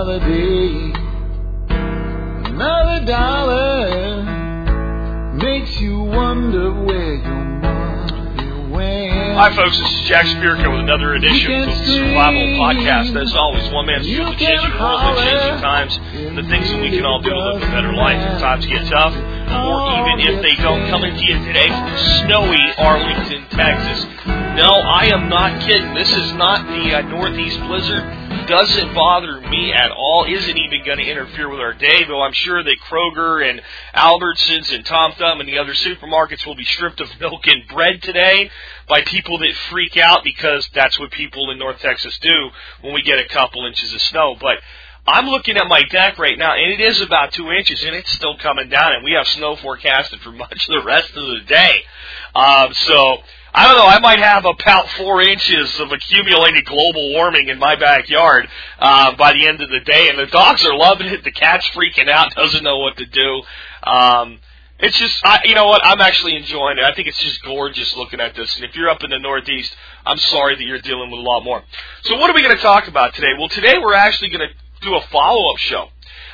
another day, another dollar makes you wonder where your money went. Hi, folks. This is Jack Spirko with another edition of the Survival Podcast. As always, one man's view of the changing world, the changing times, and the things that we can all do to live a better life if times get tough, or even if they don't. Coming to you today from snowy Arlington, Texas. No, I am not kidding. This is not the uh, Northeast blizzard. Doesn't bother me at all. Isn't even going to interfere with our day, though I'm sure that Kroger and Albertsons and Tom Thumb and the other supermarkets will be stripped of milk and bread today by people that freak out because that's what people in North Texas do when we get a couple inches of snow. But I'm looking at my deck right now, and it is about two inches, and it's still coming down, and we have snow forecasted for much of the rest of the day. Um, so I don't know. I might have about four inches of accumulated global warming in my backyard uh, by the end of the day, and the dogs are loving it. The cat's freaking out, doesn't know what to do. Um, it's just, I, you know what? I'm actually enjoying it. I think it's just gorgeous looking at this. And if you're up in the Northeast, I'm sorry that you're dealing with a lot more. So what are we going to talk about today? Well, today we're actually going to do a follow-up show.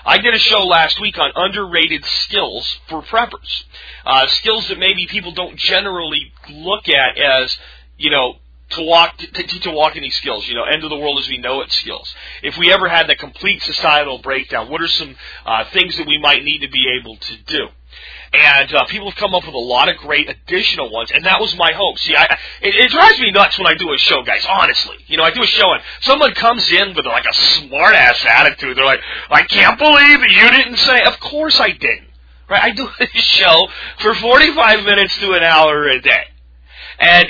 I did a show last week on underrated skills for preppers. Uh, skills that maybe people don't generally look at as, you know, to walk, to teach to walk any skills, you know, end of the world as we know it skills. If we ever had the complete societal breakdown, what are some uh, things that we might need to be able to do? And uh, people have come up with a lot of great additional ones, and that was my hope. See, I, it, it drives me nuts when I do a show, guys. Honestly, you know, I do a show and someone comes in with like a smart ass attitude. They're like, "I can't believe you didn't say." Of course I didn't. Right? I do a show for forty-five minutes to an hour a day. And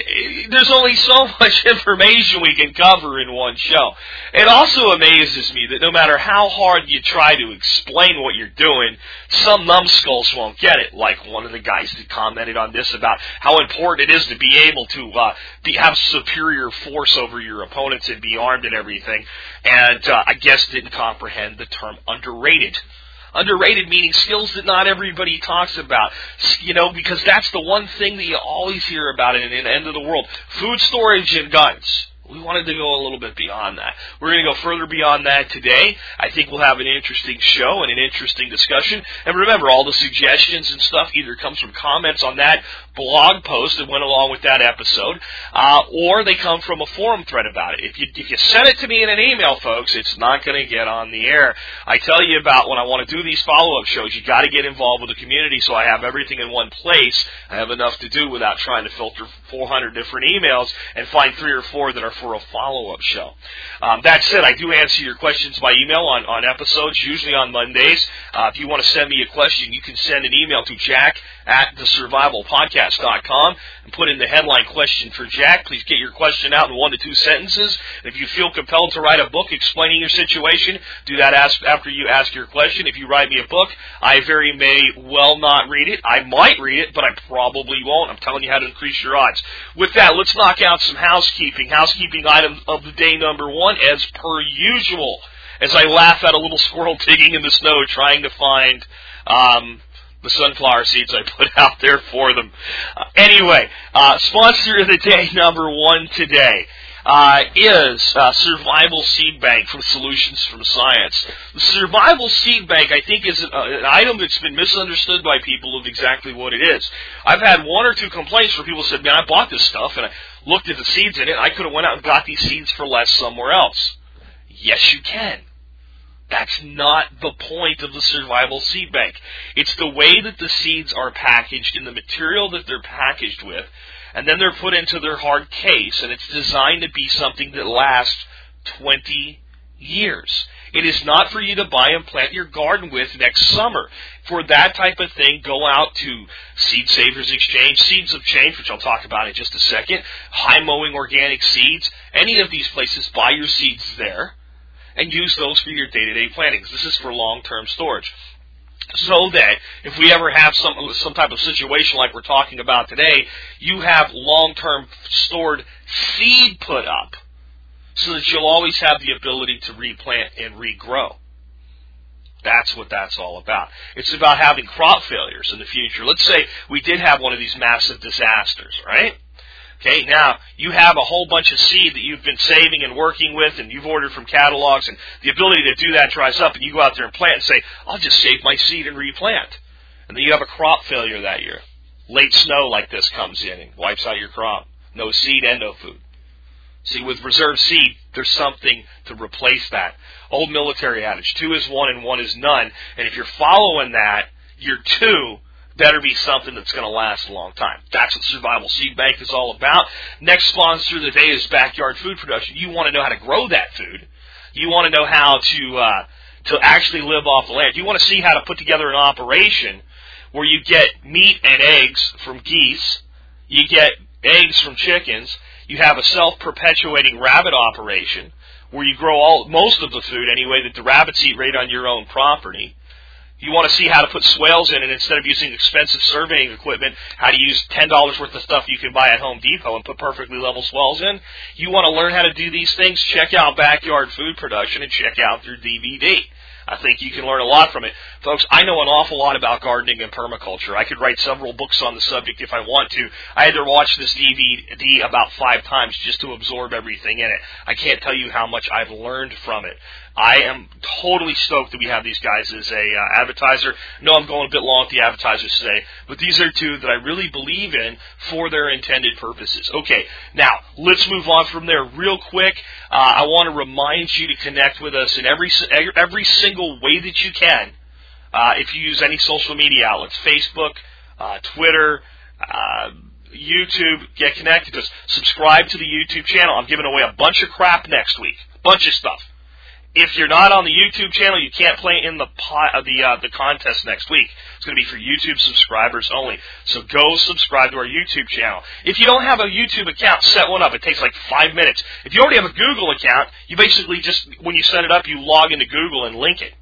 there's only so much information we can cover in one show. It also amazes me that no matter how hard you try to explain what you're doing, some numbskulls won't get it. Like one of the guys that commented on this about how important it is to be able to uh, be, have superior force over your opponents and be armed and everything. And uh, I guess didn't comprehend the term underrated. Underrated meaning skills that not everybody talks about. You know, because that's the one thing that you always hear about in, in the end of the world. Food storage and guns. We wanted to go a little bit beyond that. We're going to go further beyond that today. I think we'll have an interesting show and an interesting discussion. And remember, all the suggestions and stuff either comes from comments on that blog post that went along with that episode, uh, or they come from a forum thread about it. If you if you send it to me in an email, folks, it's not going to get on the air. I tell you about when I want to do these follow up shows. You got to get involved with the community, so I have everything in one place. I have enough to do without trying to filter 400 different emails and find three or four that are for a follow up show. Um, that said, I do answer your questions by email on on episodes, usually on Mondays. Uh, if you want to send me a question, you can send an email to Jack at the Survival Podcast and put in the headline question for Jack. Please get your question out in one to two sentences. If you feel compelled to write a book explaining your situation, do that after you ask your question. If you write me a book, I very may well not read it. I might read it, but I probably won't. I'm telling you how to increase your odds. With that, let's knock out some housekeeping. Housekeeping item of the day number one, as per usual. As I laugh at a little squirrel digging in the snow trying to find um, the sunflower seeds I put out there for them. Uh, anyway, uh, sponsor of the day number one today. Uh, is uh, Survival Seed Bank from Solutions from Science. The Survival Seed Bank, I think, is an, uh, an, item that's been misunderstood by people of exactly what it is. I've had one or two complaints where people said, "Man, I bought this stuff and I looked at the seeds in it. I could have went out and got these seeds for less somewhere else." Yes, you can. That's not the point of the survival seed bank. It's the way that the seeds are packaged in the material that they're packaged with, and then they're put into their hard case, and it's designed to be something that lasts 20 years. It is not for you to buy and plant your garden with next summer. For that type of thing, go out to Seed Savers Exchange, Seeds of Change, which I'll talk about in just a second, High Mowing Organic Seeds, any of these places, buy your seeds there and use those for your day-to-day plantings. This is for long-term storage. So that if we ever have some some type of situation like we're talking about today, you have long-term stored seed put up, so that you'll always have the ability to replant and regrow. That's what that's all about. It's about having crop failures in the future. Let's say we did have one of these massive disasters, right? Okay, now you have a whole bunch of seed that you've been saving and working with, and you've ordered from catalogs, and the ability to do that dries up, and you go out there and plant and say, I'll just save my seed and replant. And then you have a crop failure that year. Late snow like this comes in and wipes out your crop. No seed and no food. See, with reserve seed, there's something to replace that. Old military adage, two is one and one is none. And if you're following that, your two better be something that's going to last a long time. That's what Survival Seed Bank is all about. Next sponsor of the day is Backyard Food Production. You want to know how to grow that food. You want to know how to uh, to actually live off the land. You want to see how to put together an operation where you get meat and eggs from geese, you get eggs from chickens, you have a self-perpetuating rabbit operation where you grow all most of the food anyway that the rabbits eat right on your own property. You want to see how to put swales in, and instead of using expensive surveying equipment, how to use ten dollars worth of stuff you can buy at Home Depot and put perfectly level swales in. You want to learn how to do these things? Check out Backyard Food Production and check out their DVD. I think you can learn a lot from it. Folks, I know an awful lot about gardening and permaculture. I could write several books on the subject if I want to. I had to watch this DVD about five times just to absorb everything in it. I can't tell you how much I've learned from it. I am totally stoked that we have these guys as a uh, advertiser. No, I'm going a bit long with the advertisers today, but these are two that I really believe in for their intended purposes. Okay, now let's move on from there real quick. Uh, I want to remind you to connect with us in every every single way that you can. Uh, if you use any social media outlets, Facebook, uh, Twitter. Uh, YouTube, get connected to us. Subscribe to the YouTube channel. I'm giving away a bunch of crap next week. Bunch of stuff if you're not on the YouTube channel, you can't play in the uh, the uh, the contest next week. It's going to be for YouTube subscribers only. So go subscribe to our YouTube channel. If you don't have a YouTube account, set one up. It takes like five minutes. If you already have a Google account, you basically just when you set it up, you log into Google and link it.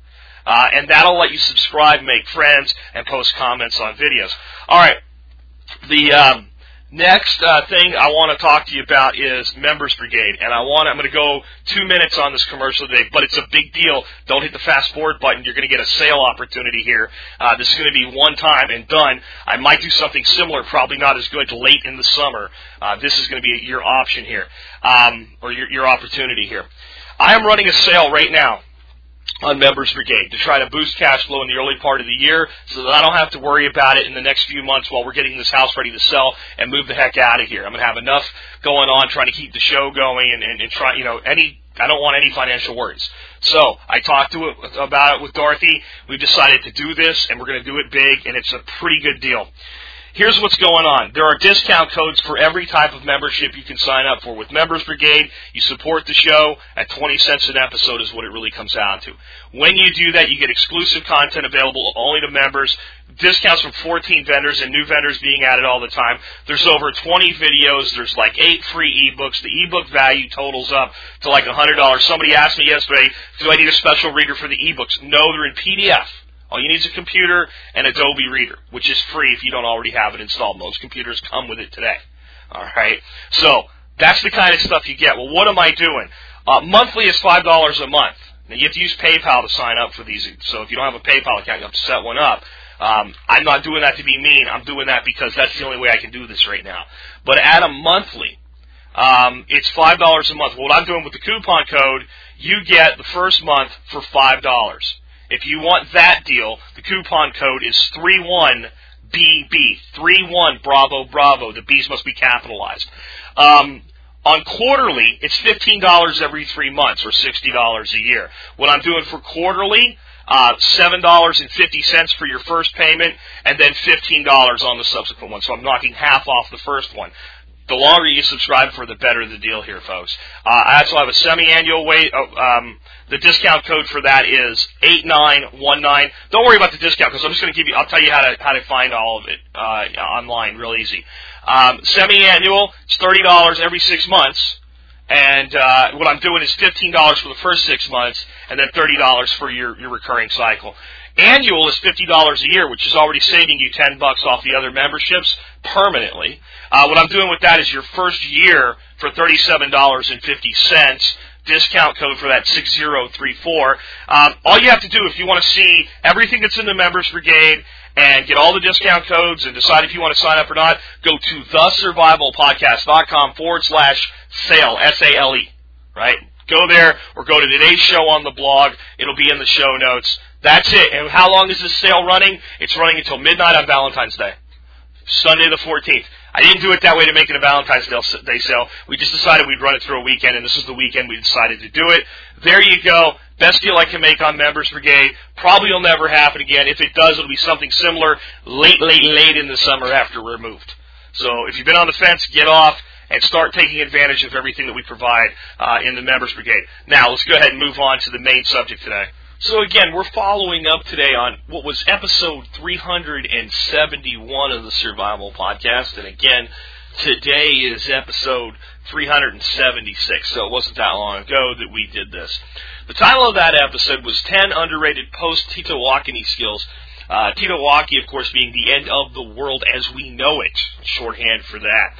Uh, and that'll let you subscribe, make friends, and post comments on videos. All right. The um, Next uh, thing I want to talk to you about is Members Brigade, and I want I'm going to go two minutes on this commercial today, but it's a big deal. Don't hit the fast forward button. You're going to get a sale opportunity here. Uh, this is going to be one time and done. I might do something similar, probably not as good, late in the summer. Uh, this is going to be your option here, um, or your, your opportunity here. I am running a sale right now on Members Brigade to try to boost cash flow in the early part of the year so that I don't have to worry about it in the next few months while we're getting this house ready to sell and move the heck out of here. I'm going to have enough going on trying to keep the show going and, and, and try, you know, any, I don't want any financial worries. So I talked to it about it with Dorothy. We've decided to do this and we're going to do it big and it's a pretty good deal. Here's what's going on. There are discount codes for every type of membership you can sign up for. With Members Brigade, you support the show at 20 cents an episode is what it really comes down to. When you do that, you get exclusive content available only to members, discounts from 14 vendors and new vendors being added all the time. There's over 20 videos. There's like eight free ebooks. The ebook value totals up to like $100. Somebody asked me yesterday, do I need a special reader for the ebooks? No, they're in PDF. All you need is a computer and Adobe Reader, which is free if you don't already have it installed. Most computers come with it today. All right. So that's the kind of stuff you get. Well, what am I doing? Uh, monthly is five dollars a month. Now you have to use PayPal to sign up for these. So if you don't have a PayPal account, you have to set one up. Um, I'm not doing that to be mean. I'm doing that because that's the only way I can do this right now. But at a monthly, um, it's five dollars a month. What I'm doing with the coupon code, you get the first month for five dollars. If you want that deal, the coupon code is 31BB. 31 Bravo Bravo. The B's must be capitalized. Um, on quarterly, it's $15 every three months or $60 a year. What I'm doing for quarterly, uh, $7.50 for your first payment, and then $15 on the subsequent one. So I'm knocking half off the first one the longer you subscribe for, the better the deal here, folks. Uh, I also have a semi-annual wait. Oh, um, the discount code for that is 8919. Don't worry about the discount because I'm just going to give you, I'll tell you how to, how to find all of it uh, online real easy. Um, semi-annual, it's $30 every six months. And uh, what I'm doing is $15 for the first six months and then $30 for your, your recurring cycle. Annual is $50 a year, which is already saving you 10 bucks off the other memberships permanently. Uh, what I'm doing with that is your first year for $37.50 Discount code for that six zero three four. Um, all you have to do if you want to see everything that's in the members brigade and get all the discount codes and decide if you want to sign up or not, go to thesurvivalpodcast.com forward slash sale, S-A-L-E, right? Go there or go to today's show on the blog. It'll be in the show notes. That's it. And how long is this sale running? It's running until midnight on Valentine's Day. Sunday the 14th. I didn't do it that way to make it a Valentine's Day sale. We just decided we'd run it through a weekend, and this is the weekend we decided to do it. There you go. Best deal I can make on Members Brigade. Probably will never happen again. If it does, it'll be something similar late, late, late in the summer after we're moved. So if you've been on the fence, get off and start taking advantage of everything that we provide uh, in the Members Brigade. Now, let's go ahead and move on to the main subject today. So again, we're following up today on what was episode 371 of the Survival Podcast, and again, today is episode 376, so it wasn't that long ago that we did this. The title of that episode was 10 Underrated Post-Titawakoni Skills. Uh, TEOTWAWKI, of course, being the end of the world as we know it, shorthand for that.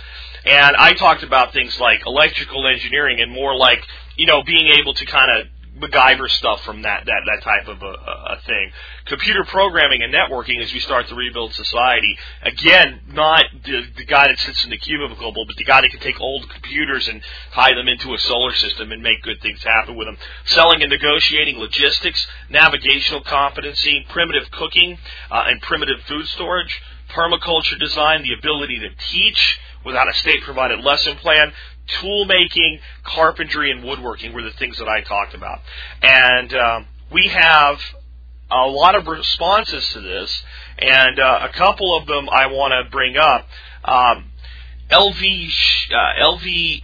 And I talked about things like electrical engineering and more like, you know, being able to kind of MacGyver stuff from that that that type of a, a thing. Computer programming and networking as we start to rebuild society. Again, not the, the guy that sits in the cubicle, but the guy that can take old computers and tie them into a solar system and make good things happen with them. Selling and negotiating, logistics, navigational competency, primitive cooking, uh, and primitive food storage. Permaculture design, the ability to teach without a state provided lesson plan, tool making, carpentry, and woodworking were the things that I talked about. And um, we have a lot of responses to this, and uh, a couple of them I want to bring up. Um, LV uh, LVSCHANT.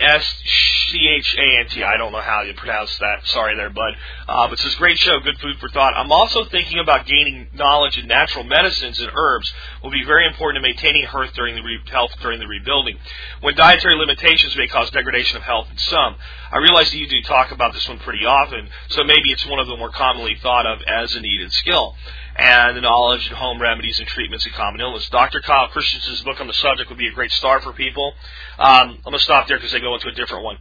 I don't know how you pronounce that. Sorry there, bud. Uh, but it's a great show. Good food for thought. I'm also thinking about gaining knowledge in natural medicines and herbs will be very important in maintaining health during the re- health during the rebuilding. When dietary limitations may cause degradation of health in some, I realize that you do talk about this one pretty often. So maybe it's one of the more commonly thought of as a needed skill and the knowledge and home remedies and treatments of common illness. Dr. Kyle Christensen's book on the subject would be a great start for people. Um, I'm going to stop there because they go into a different one.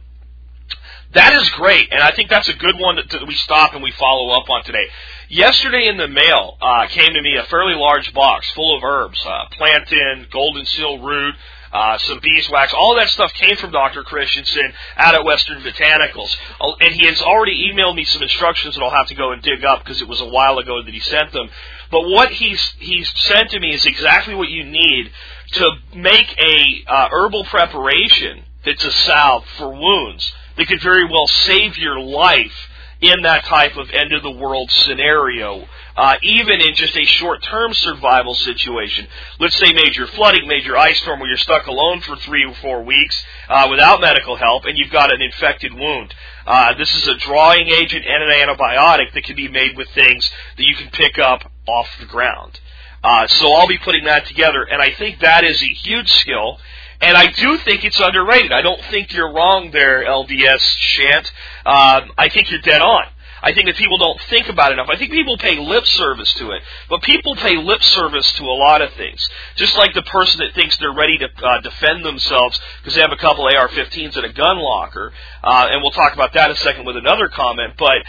That is great, and I think that's a good one that, we stop and we follow up on today. Yesterday in the mail uh, came to me a fairly large box full of herbs, uh, plantain, golden seal root, uh, some beeswax. All that stuff came from Dr. Christensen out at Western Botanicals. Uh, and he has already emailed me some instructions that I'll have to go and dig up because it was a while ago that he sent them. But what he's, he's sent to me is exactly what you need to make a uh, herbal preparation that's a salve for wounds that could very well save your life in that type of end of the world scenario, uh, even in just a short term survival situation. Let's say major flooding, major ice storm, where you're stuck alone for three or four weeks uh, without medical help, and you've got an infected wound. Uh, this is a drawing agent and an antibiotic that can be made with things that you can pick up off the ground. Uh, so I'll be putting that together, and I think that is a huge skill. And I do think it's underrated. I don't think you're wrong there, LDS Shant. Um, I think you're dead on. I think that people don't think about it enough. I think people pay lip service to it, but people pay lip service to a lot of things. Just like the person that thinks they're ready to uh, defend themselves because they have a couple AR-15s in a gun locker, uh, and we'll talk about that in a second with another comment. But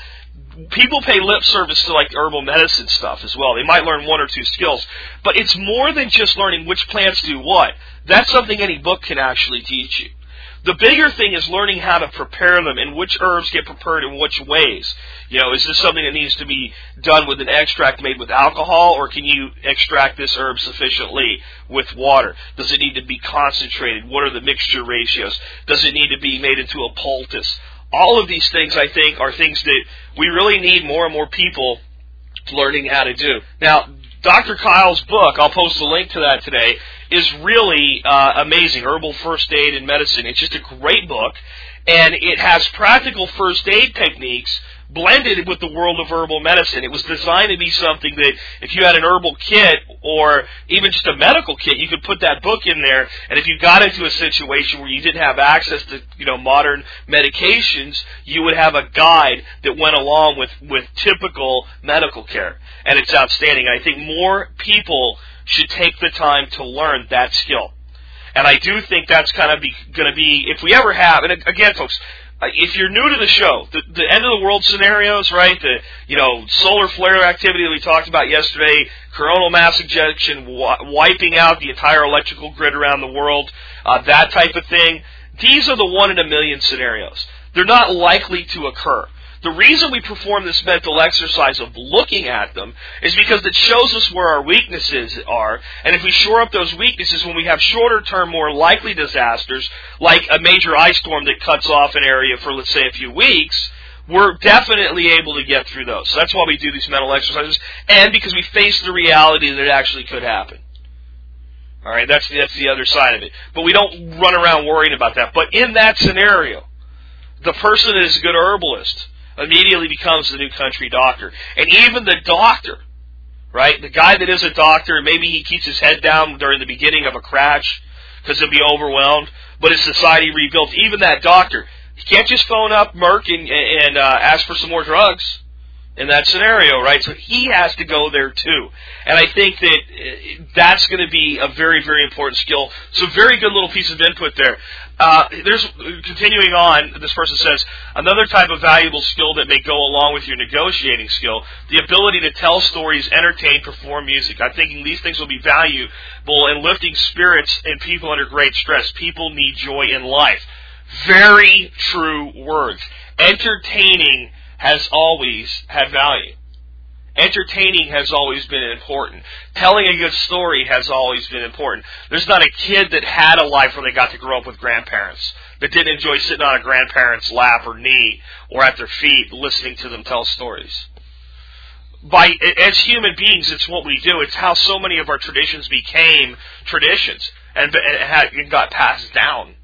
people pay lip service to like herbal medicine stuff as well. They might learn one or two skills, but it's more than just learning which plants do what. That's something any book can actually teach you. The bigger thing is learning how to prepare them and which herbs get prepared in which ways. You know, is this something that needs to be done with an extract made with alcohol or can you extract this herb sufficiently with water? Does it need to be concentrated? What are the mixture ratios? Does it need to be made into a poultice? All of these things, I think, are things that we really need more and more people learning how to do. Now, Dr. Kyle's book, I'll post a link to that today, is really uh, amazing. Herbal First Aid and Medicine. It's just a great book, and it has practical first aid techniques blended with the world of herbal medicine. It was designed to be something that if you had an herbal kit or even just a medical kit, you could put that book in there. And if you got into a situation where you didn't have access to, you know, modern medications, you would have a guide that went along with, with typical medical care. And it's outstanding. I think more people should take the time to learn that skill. And I do think that's kind of going to be, if we ever have, and again, folks, if you're new to the show, the, the end of the world scenarios, right? The you know solar flare activity that we talked about yesterday, coronal mass ejection, w- wiping out the entire electrical grid around the world, uh, that type of thing. These are the one in a million scenarios. They're not likely to occur. The reason we perform this mental exercise of looking at them is because it shows us where our weaknesses are, and if we shore up those weaknesses when we have shorter term, more likely disasters, like a major ice storm that cuts off an area for, let's say, a few weeks, we're definitely able to get through those. So that's why we do these mental exercises, and because we face the reality that it actually could happen. All right, that's that's the other side of it. But we don't run around worrying about that. But in that scenario, the person that is a good herbalist immediately becomes the new country doctor. And even the doctor, right? The guy that is a doctor, maybe he keeps his head down during the beginning of a crash because he'll be overwhelmed, but his society rebuilt. Even that doctor, he can't just phone up Merck and, and uh, ask for some more drugs in that scenario, right? So he has to go there too. And I think that uh, that's going to be a very, very important skill. So very good little piece of input there. Uh, there's continuing on. This person says another type of valuable skill that may go along with your negotiating skill: the ability to tell stories, entertain, perform music. I'm thinking these things will be valuable in lifting spirits and people under great stress. People need joy in life. Very true words. Entertaining has always had value. Entertaining has always been important. Telling a good story has always been important. There's not a kid that had a life where they got to grow up with grandparents that didn't enjoy sitting on a grandparent's lap or knee or at their feet listening to them tell stories. By as human beings, it's what we do. It's how so many of our traditions became traditions and, and got passed down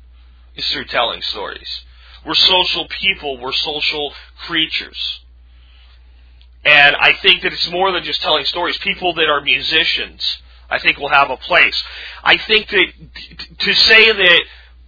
is through telling stories. We're social people. We're social creatures. And I think that it's more than just telling stories. People that are musicians, I think, will have a place. I think that to say that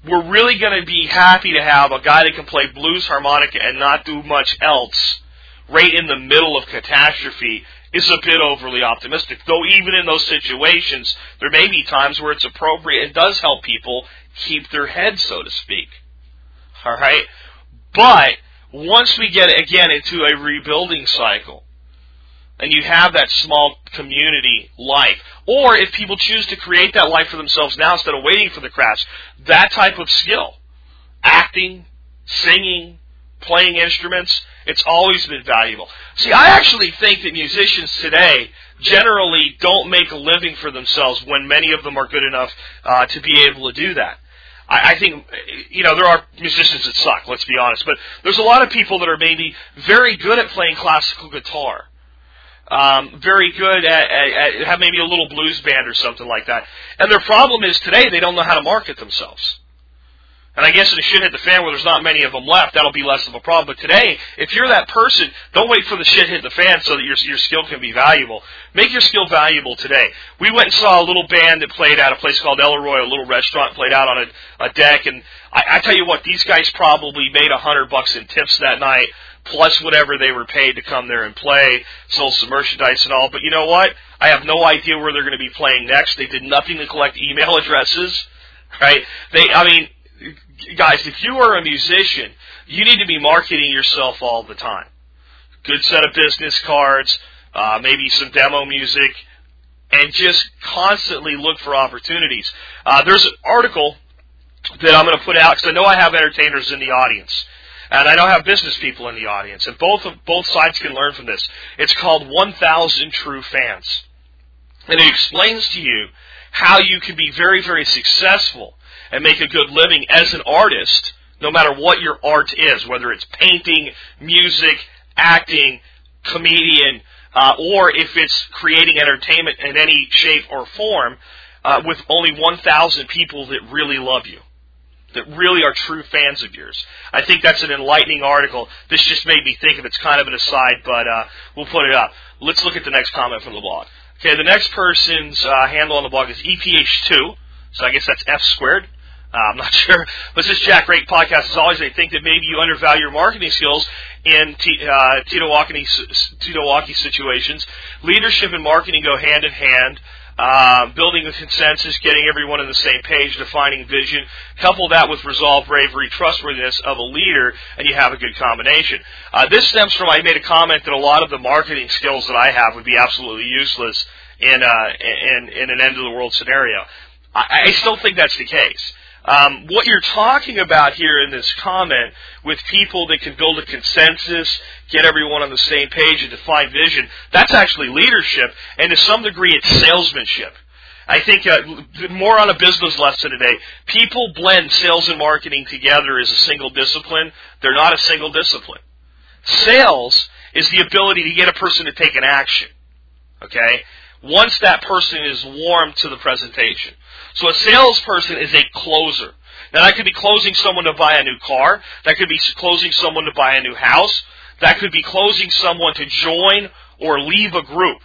we're really going to be happy to have a guy that can play blues harmonica and not do much else right in the middle of catastrophe is a bit overly optimistic. Though even in those situations, there may be times where it's appropriate and does help people keep their heads, so to speak. All right? But once we get again into a rebuilding cycle, and you have that small community life, or if people choose to create that life for themselves now instead of waiting for the crash, that type of skill, acting, singing, playing instruments, it's always been valuable. See, I actually think that musicians today generally don't make a living for themselves when many of them are good enough uh, to be able to do that. I, I think, you know, there are musicians that suck, let's be honest, but there's a lot of people that are maybe very good at playing classical guitar. Um, very good at, at, at have maybe a little blues band or something like that. And their problem is today they don't know how to market themselves. And I guess in a shit hit the fan where there's not many of them left, that'll be less of a problem. But today, if you're that person, don't wait for the shit hit the fan so that your your skill can be valuable. Make your skill valuable today. We went and saw a little band that played at a place called Elroy, a little restaurant, played out on a, a deck, and I, I tell you what, these guys probably made a hundred bucks in tips that night, plus whatever they were paid to come there and play, sold some merchandise and all. But you know what? I have no idea where they're going to be playing next. They did nothing to collect email addresses, right? They, I mean guys, if you are a musician, you need to be marketing yourself all the time. Good set of business cards, uh, maybe some demo music, and just constantly look for opportunities. Uh, there's an article that I'm going to put out because I know I have entertainers in the audience. And I know I have business people in the audience, and both of, both sides can learn from this. It's called 1,000 True Fans, and it explains to you how you can be very, very successful and make a good living as an artist, no matter what your art is, whether it's painting, music, acting, comedian, uh, or if it's creating entertainment in any shape or form, uh, with only 1,000 people that really love you, that really are true fans of yours. I think that's an enlightening article. This just made me think of it's kind of an aside, but uh, we'll put it up. Let's look at the next comment from the blog. Okay, the next person's uh, handle on the blog is EPH2, so I guess that's F squared. Uh, I'm not sure. But this Jack Great podcast, as always, I think that maybe you undervalue your marketing skills in T- uh, TEOTWAWKI situations. Leadership and marketing go hand in hand. Uh, building a consensus, getting everyone on the same page, defining vision. Couple that with resolve, bravery, trustworthiness of a leader, and you have a good combination. Uh, this stems from I made a comment that a lot of the marketing skills that I have would be absolutely useless in uh, in, in an end of the world scenario. I, I still think that's the case. Um, what you're talking about here in this comment with people that can build a consensus, get everyone on the same page, and define vision, that's actually leadership, and to some degree, it's salesmanship. I think uh, more on a business lesson today. People blend sales and marketing together as a single discipline. They're not a single discipline. Sales is the ability to get a person to take an action. Okay? Once that person is warm to the presentation. So a salesperson is a closer. Now that could be closing someone to buy a new car. That could be closing someone to buy a new house. That could be closing someone to join or leave a group.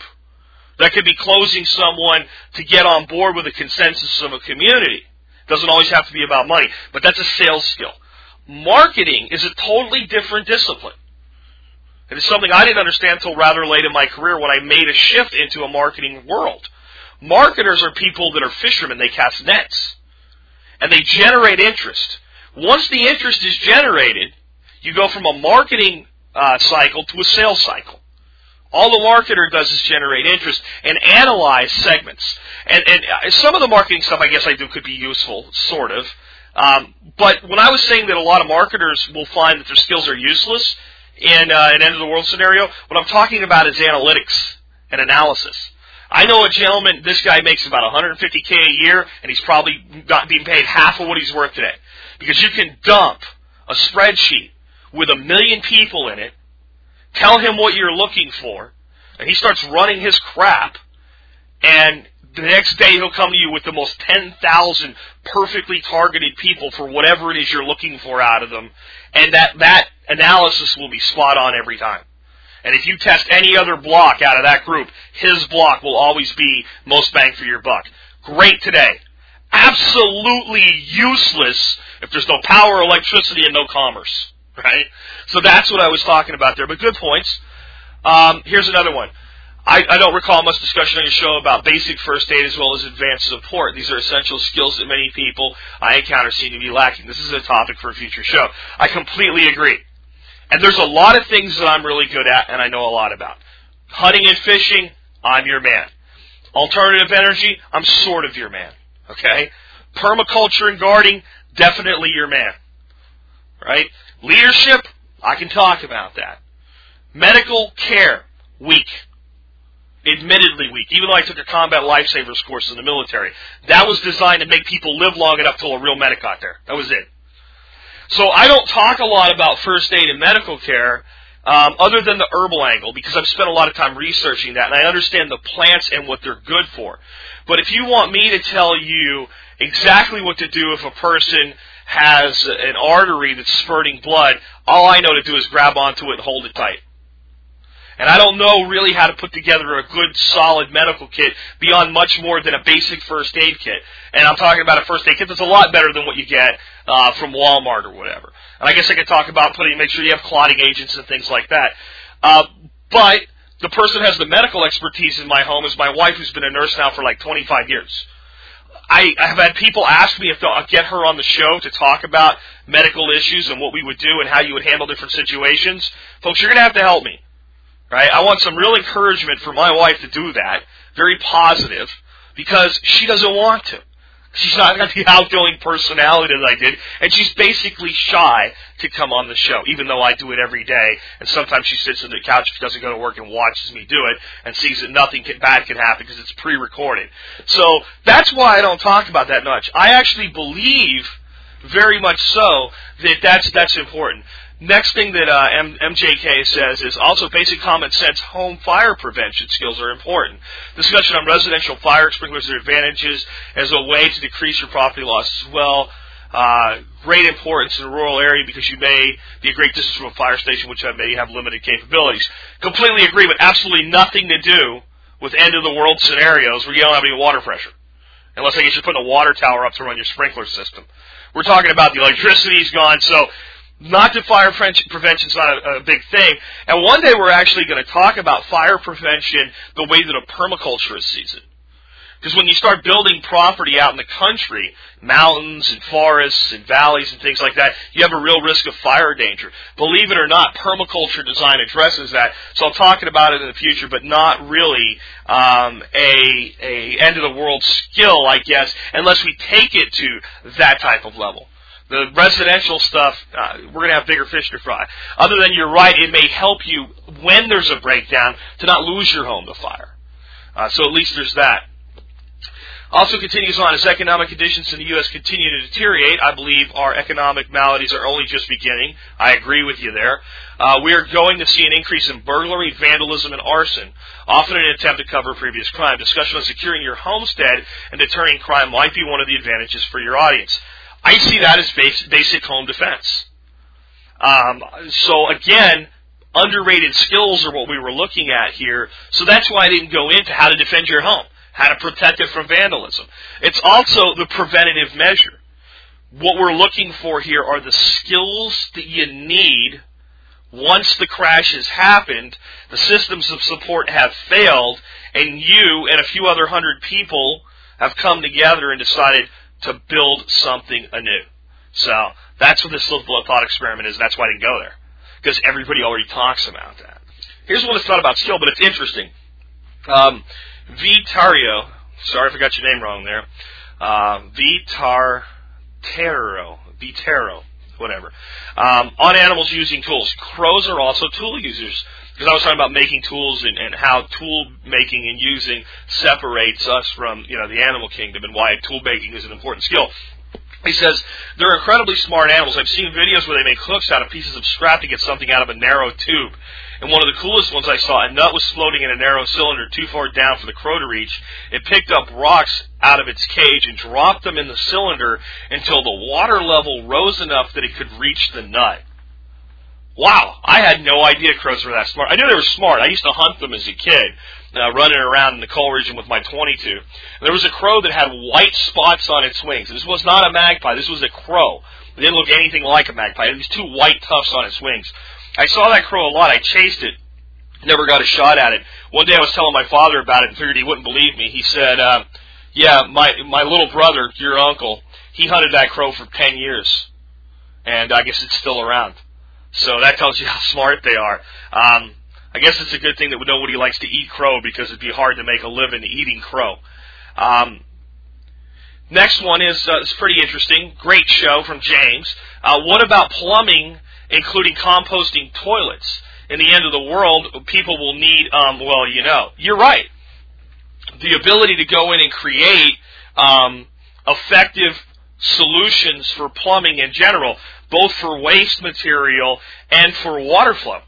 That could be closing someone to get on board with a consensus of a community. It doesn't always have to be about money, but that's a sales skill. Marketing is a totally different discipline. It is something I didn't understand until rather late in my career when I made a shift into a marketing world. Marketers are people that are fishermen. They cast nets. And they generate interest. Once the interest is generated, you go from a marketing uh, cycle to a sales cycle. All the marketer does is generate interest and analyze segments. And, and uh, some of the marketing stuff I guess I do could be useful, sort of. Um, but when I was saying that a lot of marketers will find that their skills are useless in uh, an end of the world scenario, what I'm talking about is analytics and analysis. I know a gentleman, this guy makes about 150k a year, and he's probably not being paid half of what he's worth today. Because you can dump a spreadsheet with a million people in it, tell him what you're looking for, and he starts running his crap, and the next day he'll come to you with the most 10,000 perfectly targeted people for whatever it is you're looking for out of them, and that, that analysis will be spot on every time. And if you test any other block out of that group, his block will always be most bang for your buck. Great today. Absolutely useless if there's no power, electricity, and no commerce. Right? So that's what I was talking about there. But good points. Um, here's another one. I, I, don't recall much discussion on your show about basic first aid as well as advanced support. These are essential skills that many people I encounter seem to be lacking. This is a topic for a future show. I completely agree. And there's a lot of things that I'm really good at and I know a lot about. Hunting and fishing, I'm your man. Alternative energy, I'm sort of your man. Okay? Permaculture and gardening, definitely your man. Right? Leadership, I can talk about that. Medical care, weak. Admittedly weak. Even though I took a combat lifesavers course in the military. That was designed to make people live long enough till a real medic got there. That was it. So I don't talk a lot about first aid and medical care, um, other than the herbal angle, because I've spent a lot of time researching that, and I understand the plants and what they're good for. But if you want me to tell you exactly what to do if a person has an artery that's spurting blood, all I know to do is grab onto it and hold it tight. And I don't know really how to put together a good, solid medical kit beyond much more than a basic first aid kit. And I'm talking about a first aid kit that's a lot better than what you get uh, from Walmart or whatever. And I guess I could talk about putting, make sure you have clotting agents and things like that. Uh, but the person has the medical expertise in my home is my wife, who's been a nurse now for like 25 years. I, I have had people ask me if they'll get her on the show to talk about medical issues and what we would do and how you would handle different situations. Folks, you're going to have to help me. Right? I want some real encouragement for my wife to do that. Very positive. Because she doesn't want to. She's not got the outgoing personality that I did, and she's basically shy to come on the show, even though I do it every day. And sometimes she sits on the couch if she doesn't go to work and watches me do it, and sees that nothing can, bad can happen because it's pre-recorded. So that's why I don't talk about that much. I actually believe very much so that that's that's important. Next thing that uh, M- MJK says is also basic common sense home fire prevention skills are important. Discussion on residential fire sprinklers and advantages as a way to decrease your property loss as well. Uh, great importance in a rural area because you may be a great distance from a fire station which may have limited capabilities. Completely agree, but absolutely nothing to do with end of the world scenarios where you don't have any water pressure. Unless I guess you're putting a water tower up to run your sprinkler system. We're talking about the electricity's gone, so not that fire prevention is not a, a, big thing. And one day we're actually going to talk about fire prevention the way that a permaculturist sees it. Because when you start building property out in the country, mountains and forests and valleys and things like that, you have a real risk of fire danger. Believe it or not, permaculture design addresses that. So I'll talk about it in the future, but not really um, a a end of the world skill, I guess, unless we take it to that type of level. The residential stuff, uh, we're going to have bigger fish to fry. Other than you're right, it may help you when there's a breakdown to not lose your home to fire. Uh, so at least there's that. Also continues on as economic conditions in the U.S. continue to deteriorate. I believe our economic maladies are only just beginning. I agree with you there. Uh, we are going to see an increase in burglary, vandalism, and arson, often in an attempt to cover previous crime. Discussion on securing your homestead and deterring crime might be one of the advantages for your audience. I see that as basic, basic home defense. Um, so again, underrated skills are what we were looking at here. So that's why I didn't go into how to defend your home how to protect it from vandalism. It's also the preventative measure. What we're looking for here are the skills that you need once the crash has happened, the systems of support have failed, and you and a few other hundred people have come together and decided to build something anew. So that's what this little thought experiment is. That's why I didn't go there. Because everybody already talks about that. Here's what it's not about skill, but it's interesting. Um, Vitario, sorry if I got your name wrong there. Uh, Vitartero, Vitero, whatever. Um, on animals using tools. Crows are also tool users. Because I was talking about making tools and, and how tool making and using separates us from, you know, the animal kingdom and why tool making is an important skill. He says they're incredibly smart animals. I've seen videos where they make hooks out of pieces of scrap to get something out of a narrow tube. And one of the coolest ones I saw, a nut was floating in a narrow cylinder too far down for the crow to reach. It picked up rocks out of its cage and dropped them in the cylinder until the water level rose enough that it could reach the nut. Wow, I had no idea crows were that smart. I knew they were smart. I used to hunt them as a kid, uh, running around in the coal region with my 22. And there was a crow that had white spots on its wings. This was not a magpie. This was a crow. It didn't look anything like a magpie. It these two white tufts on its wings. I saw that crow a lot. I chased it. Never got a shot at it. One day I was telling my father about it and figured he wouldn't believe me. He said, uh, yeah, my, my little brother, your uncle, he hunted that crow for 10 years. And I guess it's still around. So that tells you how smart they are. Um, I guess it's a good thing that nobody likes to eat crow because it'd be hard to make a living eating crow. Um, next one is uh, it's pretty interesting. Great show from James. Uh, what about plumbing including composting toilets. In the end of the world, people will need, um, well, you know, you're right. The ability to go in and create um, effective solutions for plumbing in general, both for waste material and for water flow.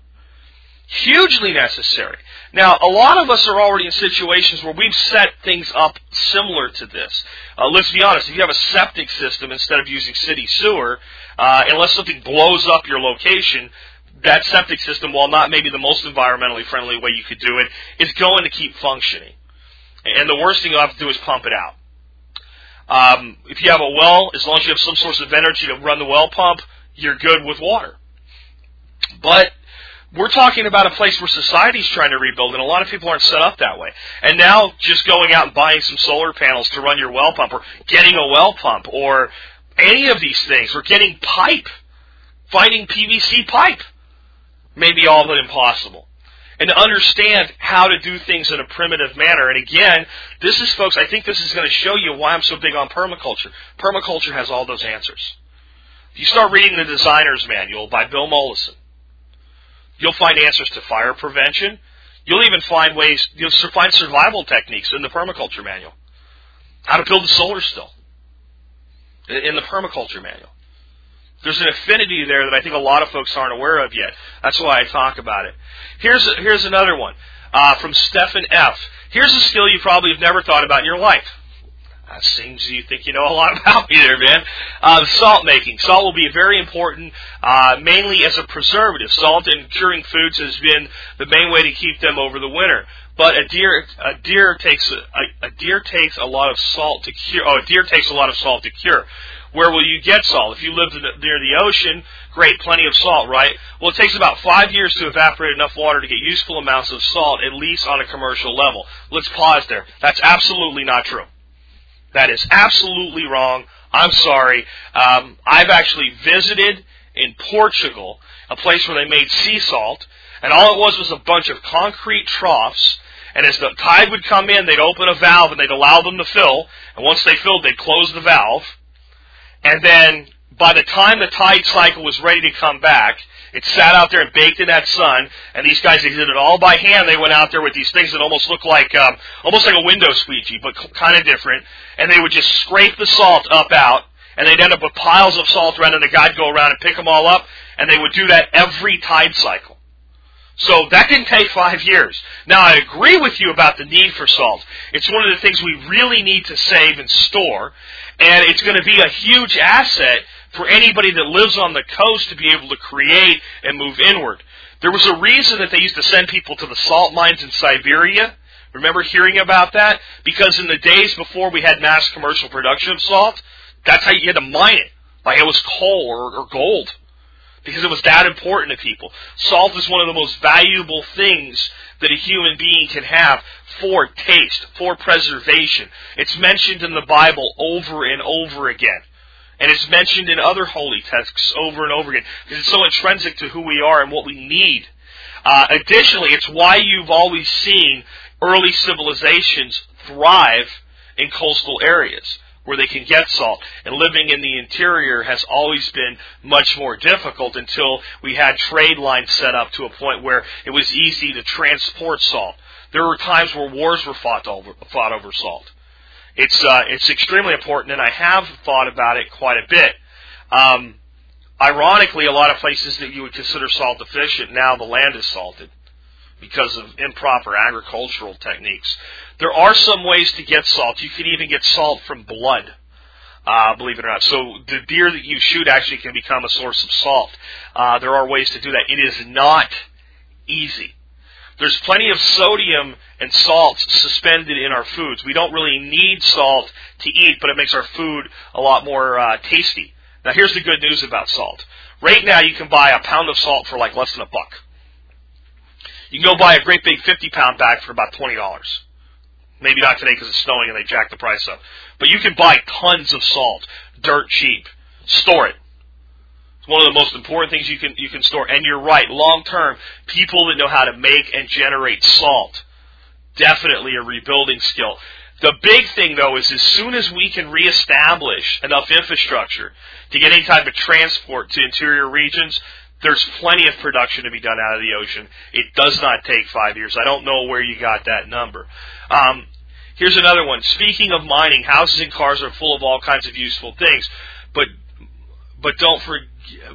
Hugely necessary. Now, a lot of us are already in situations where we've set things up similar to this. Uh, let's be honest, if you have a septic system instead of using city sewer, uh, unless something blows up your location, that septic system, while not maybe the most environmentally friendly way you could do it, is going to keep functioning. And the worst thing you'll have to do is pump it out. Um, if you have a well, as long as you have some source of energy to run the well pump, you're good with water. But we're talking about a place where society's trying to rebuild, and a lot of people aren't set up that way. And now, just going out and buying some solar panels to run your well pump, or getting a well pump, or any of these things, or getting pipe, finding PVC pipe, may be all but impossible. And to understand how to do things in a primitive manner. And again, this is, folks, I think this is going to show you why I'm so big on permaculture. Permaculture has all those answers. If you start reading the Designer's Manual by Bill Mollison, you'll find answers to fire prevention. You'll even find ways, you'll find survival techniques in the permaculture manual. How to build a solar still in the permaculture manual. There's an affinity there that I think a lot of folks aren't aware of yet. That's why I talk about it. Here's, here's another one uh, from Stephen F. Here's a skill you probably have never thought about in your life. That seems you think you know a lot about me there, man. Uh, salt making. Salt will be very important, uh, mainly as a preservative. Salt in curing foods has been the main way to keep them over the winter. But a deer, a deer takes a, a deer takes a lot of salt to cure. Oh, a deer takes a lot of salt to cure. Where will you get salt? If you live near the ocean, great, plenty of salt, right? Well, it takes about five years to evaporate enough water to get useful amounts of salt, at least on a commercial level. Let's pause there. That's absolutely not true. That is absolutely wrong. I'm sorry. Um, I've actually visited in Portugal, a place where they made sea salt, and all it was was a bunch of concrete troughs. And as the tide would come in, they'd open a valve and they'd allow them to fill. And once they filled, they'd close the valve. And then by the time the tide cycle was ready to come back, it sat out there and baked in that sun. And these guys they did it all by hand. They went out there with these things that almost looked like um, almost like a window squeegee, but kind of different. And they would just scrape the salt up out, and they'd end up with piles of salt around, and the guy'd go around and pick them all up. And they would do that every tide cycle. So that didn't take five years. Now I agree with you about the need for salt. It's one of the things we really need to save and store, and it's going to be a huge asset for anybody that lives on the coast to be able to create and move inward. There was a reason that they used to send people to the salt mines in Siberia. Remember hearing about that? Because in the days before we had mass commercial production of salt, that's how you had to mine it. Like it was coal or, or gold because it was that important to people. Salt is one of the most valuable things that a human being can have for taste, for preservation. It's mentioned in the Bible over and over again. And it's mentioned in other holy texts over and over again because it's so intrinsic to who we are and what we need. Uh, additionally, it's why you've always seen early civilizations thrive in coastal areas where they can get salt. And living in the interior has always been much more difficult until we had trade lines set up to a point where it was easy to transport salt. There were times where wars were fought over, fought over salt. It's uh, it's extremely important, and I have thought about it quite a bit. Um, ironically, a lot of places that you would consider salt deficient now the land is salted because of improper agricultural techniques. There are some ways to get salt. You can even get salt from blood. Uh, believe it or not. So the deer that you shoot actually can become a source of salt. Uh, there are ways to do that. It is not easy. There's plenty of sodium and salt suspended in our foods. We don't really need salt to eat, but it makes our food a lot more uh, tasty. Now here's the good news about salt. Right now you can buy a pound of salt for like less than a buck. You can go buy a great big 50 pound bag for about $20. Maybe not today because it's snowing and they jack the price up. But you can buy tons of salt, dirt cheap. Store it. One of the most important things you can you can store. And you're right, long term, people that know how to make and generate salt, definitely a rebuilding skill. The big thing though is as soon as we can reestablish enough infrastructure to get any type of transport to interior regions, there's plenty of production to be done out of the ocean. It does not take five years. I don't know where you got that number. Um, here's another one. Speaking of mining, houses and cars are full of all kinds of useful things, but but don't for,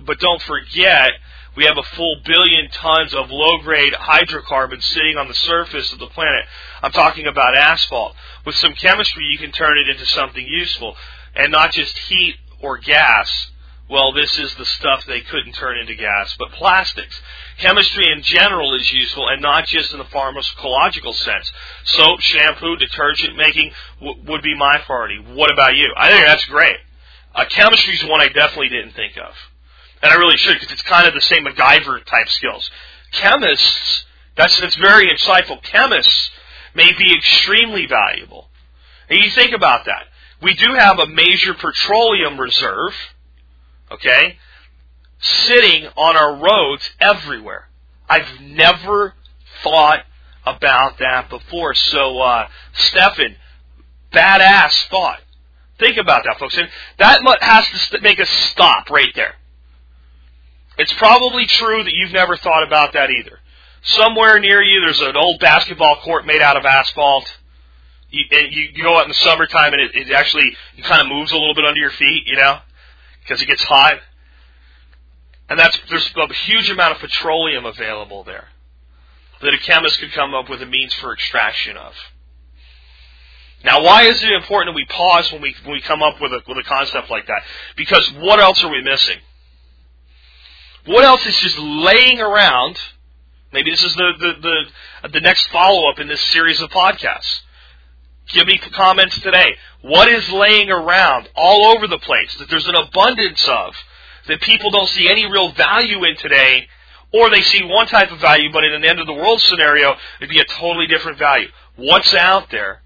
but don't forget we have a full billion tons of low-grade hydrocarbons sitting on the surface of the planet. I'm talking about asphalt. With some chemistry, you can turn it into something useful, and not just heat or gas well, this is the stuff they couldn't turn into gas, but plastics. Chemistry in general is useful, and not just in the pharmacological sense. Soap, shampoo, detergent making w- would be my priority. What about you? I think that's great. Uh, chemistry is one I definitely didn't think of, and I really should because it's kind of the same MacGyver type skills. Chemists, that's that's very insightful. Chemists may be extremely valuable. And you think about that. We do have a major petroleum reserve okay, sitting on our roads everywhere. I've never thought about that before. So, uh, Stefan, badass thought. Think about that, folks. And that has to make us stop right there. It's probably true that you've never thought about that either. Somewhere near you, there's an old basketball court made out of asphalt. You, you go out in the summertime and it, it actually it kind of moves a little bit under your feet, you know because it gets hot. And that's there's a huge amount of petroleum available there that a chemist could come up with a means for extraction of. Now, why is it important that we pause when we when we come up with a with a concept like that? Because what else are we missing? What else is just laying around? Maybe this is the the the, the next follow up in this series of podcasts. Give me comments today. What is laying around all over the place that there's an abundance of that people don't see any real value in today, or they see one type of value, but in an end of the world scenario, it'd be a totally different value. What's out there?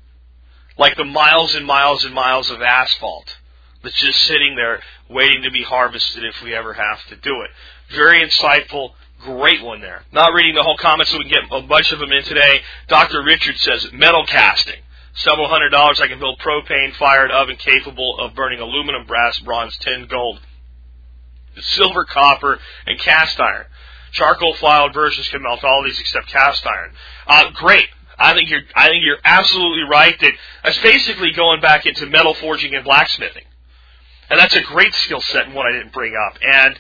Like the miles and miles and miles of asphalt that's just sitting there waiting to be harvested if we ever have to do it. Very insightful, great one there. Not reading the whole comments so we can get a bunch of them in today. Dr. Richard says metal casting. Several hundred dollars I can build propane fired oven capable of burning aluminum, brass, bronze, tin, gold, silver, copper, and cast iron. Charcoal filed versions can melt all these except cast iron. Uh, great. I think you're I think you're absolutely right that that's basically going back into metal forging and blacksmithing. And that's a great skill set and one I didn't bring up. And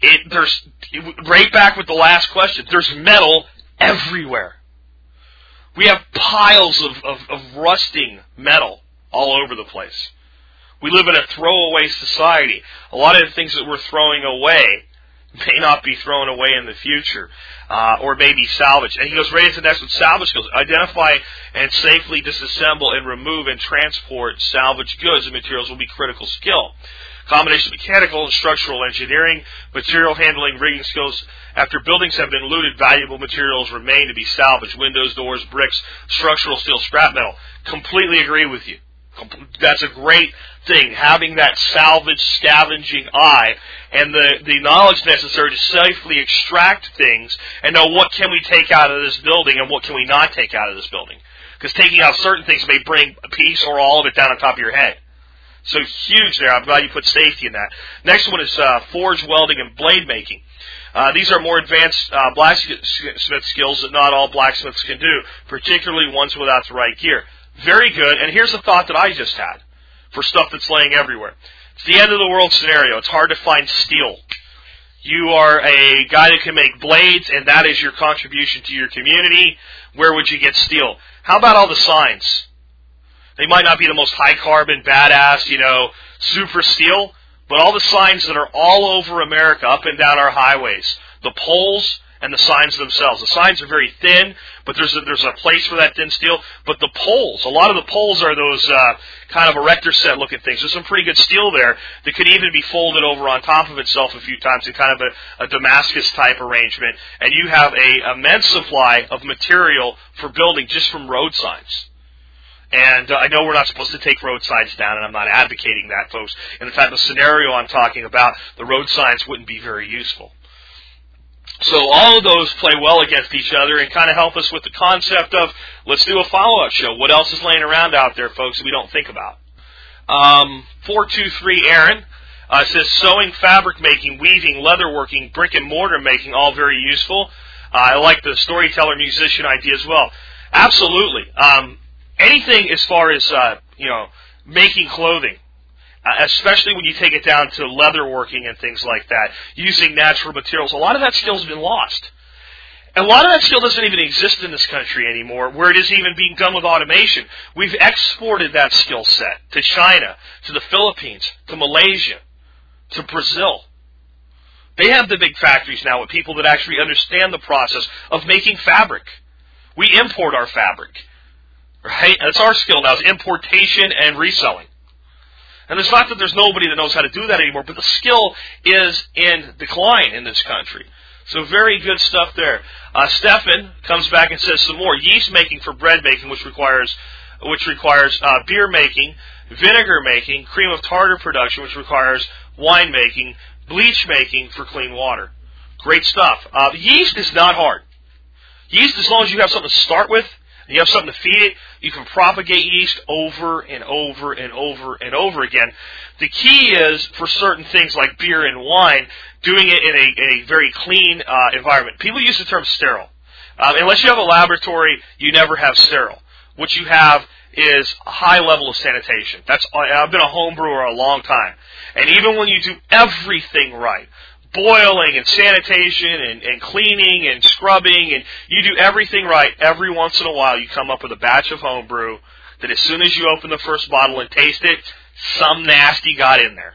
it there's right back with the last question. There's metal everywhere. We have piles of, of, of rusting metal all over the place. We live in a throwaway society. A lot of the things that we're throwing away may not be thrown away in the future, uh, or may be salvaged. And he goes right into the next one, salvage skills. Identify and safely disassemble and remove and transport salvage goods and materials will be critical skill. Combination of mechanical and structural engineering, material handling, rigging skills. After buildings have been looted, valuable materials remain to be salvaged. Windows, doors, bricks, structural steel, scrap metal. Completely agree with you. That's a great thing, having that salvage scavenging eye and the, the knowledge necessary to safely extract things and know what can we take out of this building and what can we not take out of this building. Because taking out certain things may bring a piece or all of it down on top of your head. So huge there. I'm glad you put safety in that. Next one is uh, forge welding and blade making. Uh, these are more advanced uh, blacksmith skills that not all blacksmiths can do, particularly ones without the right gear. Very good. And here's a thought that I just had for stuff that's laying everywhere. It's the end of the world scenario. It's hard to find steel. You are a guy that can make blades, and that is your contribution to your community. Where would you get steel? How about all the signs? They might not be the most high carbon, badass, you know, super steel, but all the signs that are all over America, up and down our highways, the poles, and the signs themselves. The signs are very thin, but there's a, there's a place for that thin steel. But the poles, a lot of the poles are those uh, kind of erector set looking things. There's some pretty good steel there that could even be folded over on top of itself a few times in kind of a, a Damascus type arrangement, and you have a immense supply of material for building just from road signs. And uh, I know we're not supposed to take road signs down, and I'm not advocating that, folks. In fact, the scenario I'm talking about, the road signs wouldn't be very useful. So all of those play well against each other and kind of help us with the concept of let's do a follow-up show. What else is laying around out there, folks, we don't think about? Um, 423 Aaron uh, says sewing, fabric making, weaving, leather working, brick and mortar making, all very useful. Uh, I like the storyteller musician idea as well. Absolutely. Um, anything as far as, uh, you know, making clothing, Uh, especially when you take it down to leather working and things like that, using natural materials. A lot of that skill's been lost. A lot of that skill doesn't even exist in this country anymore, where it is even being done with automation. We've exported that skill set to China, to the Philippines, to Malaysia, to Brazil. They have the big factories now with people that actually understand the process of making fabric. We import our fabric. Right? That's our skill now, is importation and reselling. And it's not that there's nobody that knows how to do that anymore, but the skill is in decline in this country. So very good stuff there. Uh, Stefan comes back and says some more yeast making for bread making, which requires which requires uh, beer making, vinegar making, cream of tartar production, which requires wine making, bleach making for clean water. Great stuff. Uh, yeast is not hard. Yeast, as long as you have something to start with, you have something to feed it, you can propagate yeast over and over and over and over again. The key is for certain things like beer and wine, doing it in a, in a very clean uh, environment. People use the term sterile. Um, unless you have a laboratory, you never have sterile. What you have is a high level of sanitation. That's I've been a home brewer a long time, and even when you do everything right, boiling and sanitation and, and cleaning and scrubbing and you do everything right, every once in a while you come up with a batch of homebrew that as soon as you open the first bottle and taste it, some nasty got in there.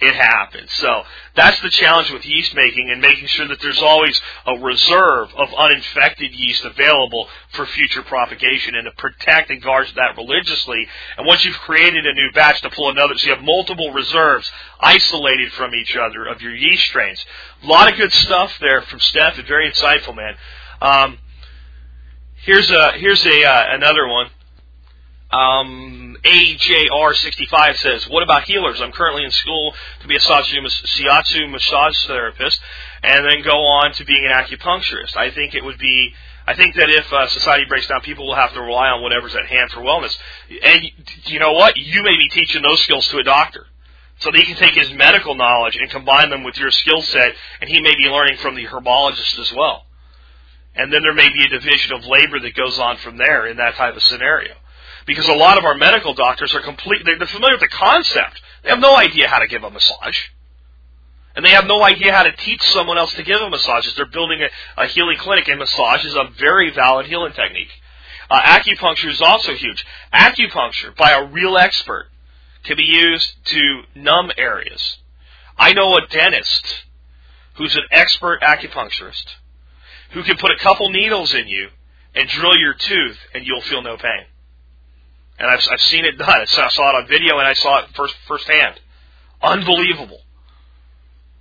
It happens. So that's the challenge with yeast making and making sure that there's always a reserve of uninfected yeast available for future propagation and to protect and guard that religiously. And once you've created a new batch to pull another, so you have multiple reserves isolated from each other of your yeast strains. A lot of good stuff there from Steph. and very insightful, man. Um, here's a here's a uh, another one. Um, AJR65 says, what about healers? I'm currently in school to be a shiatsu massage therapist and then go on to being an acupuncturist. I think it would be, I think that if uh, society breaks down, people will have to rely on whatever's at hand for wellness. And you know what? You may be teaching those skills to a doctor. So that he can take his medical knowledge and combine them with your skill set, and he may be learning from the herbologist as well. And then there may be a division of labor that goes on from there in that type of scenario because a lot of our medical doctors are complete, they're familiar with the concept. They have no idea how to give a massage. And they have no idea how to teach someone else to give a massage. They're building a, a healing clinic, and massage is a very valid healing technique. Uh, acupuncture is also huge. Acupuncture, by a real expert, can be used to numb areas. I know a dentist who's an expert acupuncturist who can put a couple needles in you and drill your tooth, and you'll feel no pain and I've, I've seen it done. I saw, it on video, and I saw it first firsthand. Unbelievable.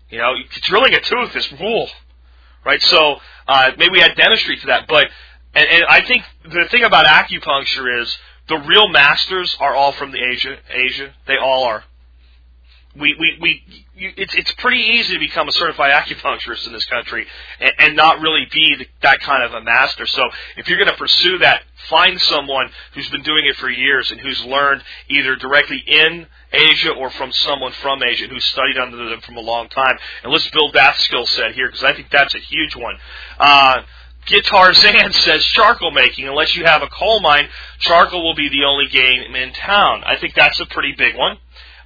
You know, drilling a tooth is cool, right? So uh, maybe we add dentistry to that, but and, and I think the thing about acupuncture is the real masters are all from the Asia. Asia, they all are we, we, we you, it's, it's pretty easy to become a certified acupuncturist in this country and, and not really be the, that kind of a master. So if you're going to pursue that, find someone who's been doing it for years and who's learned either directly in Asia or from someone from Asia who's studied under them from a long time. And let's build that skill set here because I think that's a huge one. Uh, Guitar Zan says charcoal making. Unless you have a coal mine, charcoal will be the only game in town. I think that's a pretty big one.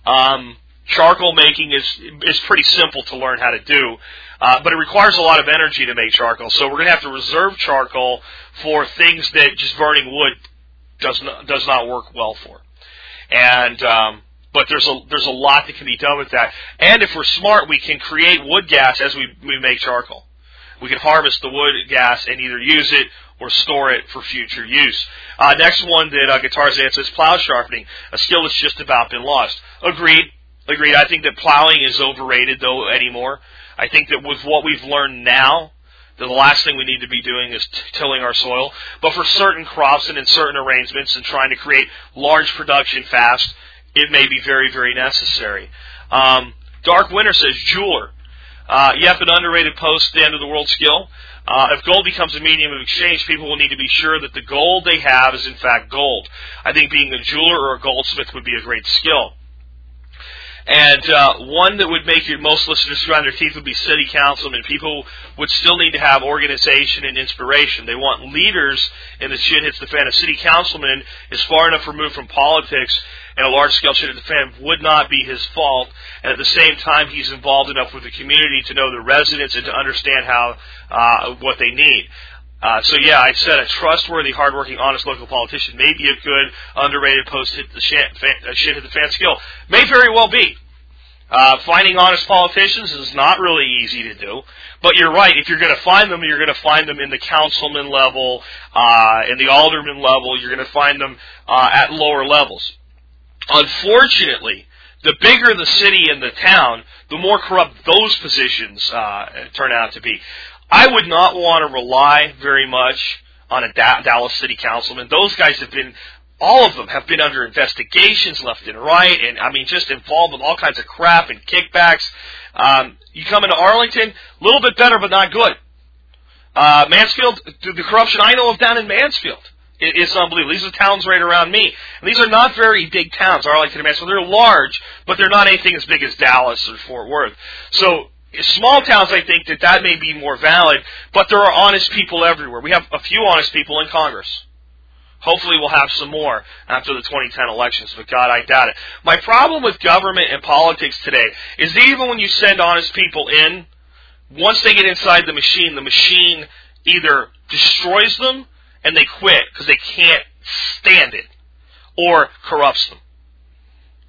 Um, Charcoal making is is pretty simple to learn how to do, uh, but it requires a lot of energy to make charcoal. So we're going to have to reserve charcoal for things that just burning wood does not does not work well for. And um, but there's a there's a lot that can be done with that. And if we're smart, we can create wood gas as we we make charcoal. We can harvest the wood gas and either use it or store it for future use. Uh, next one that uh, Guitar Zan says plow sharpening, a skill that's just about been lost. Agreed. Agreed. I think that plowing is overrated though anymore. I think that with what we've learned now, the last thing we need to be doing is tilling our soil. But for certain crops and in certain arrangements and trying to create large production fast, it may be very, very necessary. Um, Dark Winter says jeweler. Uh, yep, an underrated post, the end of the world skill. Uh, if gold becomes a medium of exchange, people will need to be sure that the gold they have is in fact gold. I think being a jeweler or a goldsmith would be a great skill. And uh, one that would make your most listeners grind their teeth would be city councilmen. People would still need to have organization and inspiration. They want leaders in the shit hits the fan. A city councilman is far enough removed from politics and a large scale shit hit the fan would not be his fault. And at the same time, he's involved enough with the community to know the residents and to understand how uh, what they need. Uh, so yeah, I said a trustworthy, hardworking, honest local politician may be a good, underrated post hit the shit, fan, uh, shit hit the fan skill. May very well be. Uh, finding honest politicians is not really easy to do, but you're right. If you're going to find them, you're going to find them in the councilman level, uh, in the alderman level. You're going to find them uh, at lower levels. Unfortunately, the bigger the city and the town, the more corrupt those positions uh, turn out to be. I would not want to rely very much on a da- Dallas city councilman. Those guys have been, all of them have been under investigations left and right, and I mean, just involved with all kinds of crap and kickbacks. Um, you come into Arlington, a little bit better, but not good. Uh, Mansfield, the corruption I know of down in Mansfield it's unbelievable. These are towns right around me. And these are not very big towns, Arlington and Mansfield. They're large, but they're not anything as big as Dallas or Fort Worth. So small towns, I think that that may be more valid, but there are honest people everywhere. We have a few honest people in Congress. Hopefully we'll have some more after the 2010 elections, but God, I doubt it. My problem with government and politics today is that even when you send honest people in, once they get inside the machine, the machine either destroys them and they quit because they can't stand it, or corrupts them.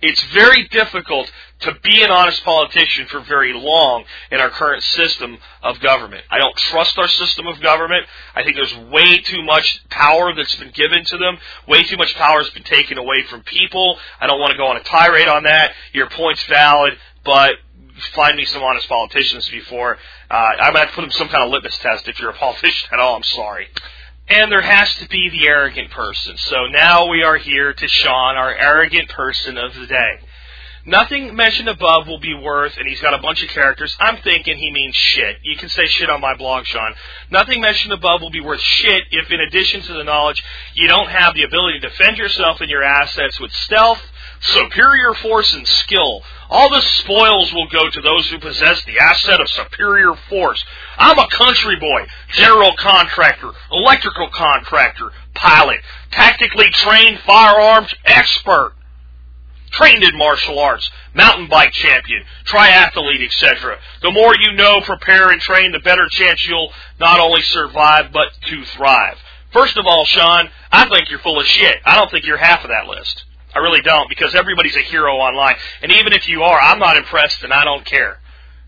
It's very difficult to be an honest politician for very long in our current system of government. I don't trust our system of government. I think there's way too much power that's been given to them. Way too much power has been taken away from people. I don't want to go on a tirade on that. Your point's valid, but find me some honest politicians before. Uh, going to have to put them some kind of litmus test if you're a politician at all. I'm sorry. And there has to be the arrogant person. So now we are here to Sean, our arrogant person of the day. Nothing mentioned above will be worth, and he's got a bunch of characters. I'm thinking he means shit. You can say shit on my blog, Sean. Nothing mentioned above will be worth shit if, in addition to the knowledge, you don't have the ability to defend yourself and your assets with stealth, superior force, and skill. All the spoils will go to those who possess the asset of superior force. I'm a country boy, general contractor, electrical contractor, pilot, tactically trained firearms expert trained in martial arts, mountain bike champion, triathlete, etc. The more you know, prepare, and train, the better chance you'll not only survive, but to thrive. First of all, Sean, I think you're full of shit. I don't think you're half of that list. I really don't, because everybody's a hero online. And even if you are, I'm not impressed and I don't care.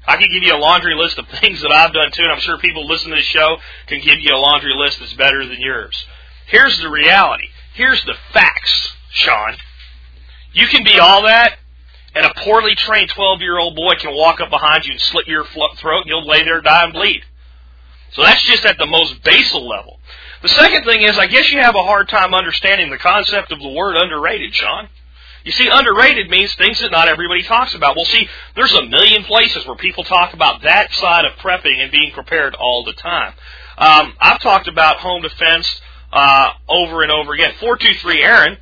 I can give you a laundry list of things that I've done too, and I'm sure people listening to this show can give you a laundry list that's better than yours. Here's the reality. Here's the facts, Sean. You can be all that, and a poorly trained 12 year old boy can walk up behind you and slit your throat, and you'll lay there, die, and bleed. So that's just at the most basal level. The second thing is, I guess you have a hard time understanding the concept of the word underrated, Sean. You see, underrated means things that not everybody talks about. Well, see, there's a million places where people talk about that side of prepping and being prepared all the time. Um, I've talked about home defense uh, over and over again. 423 Aaron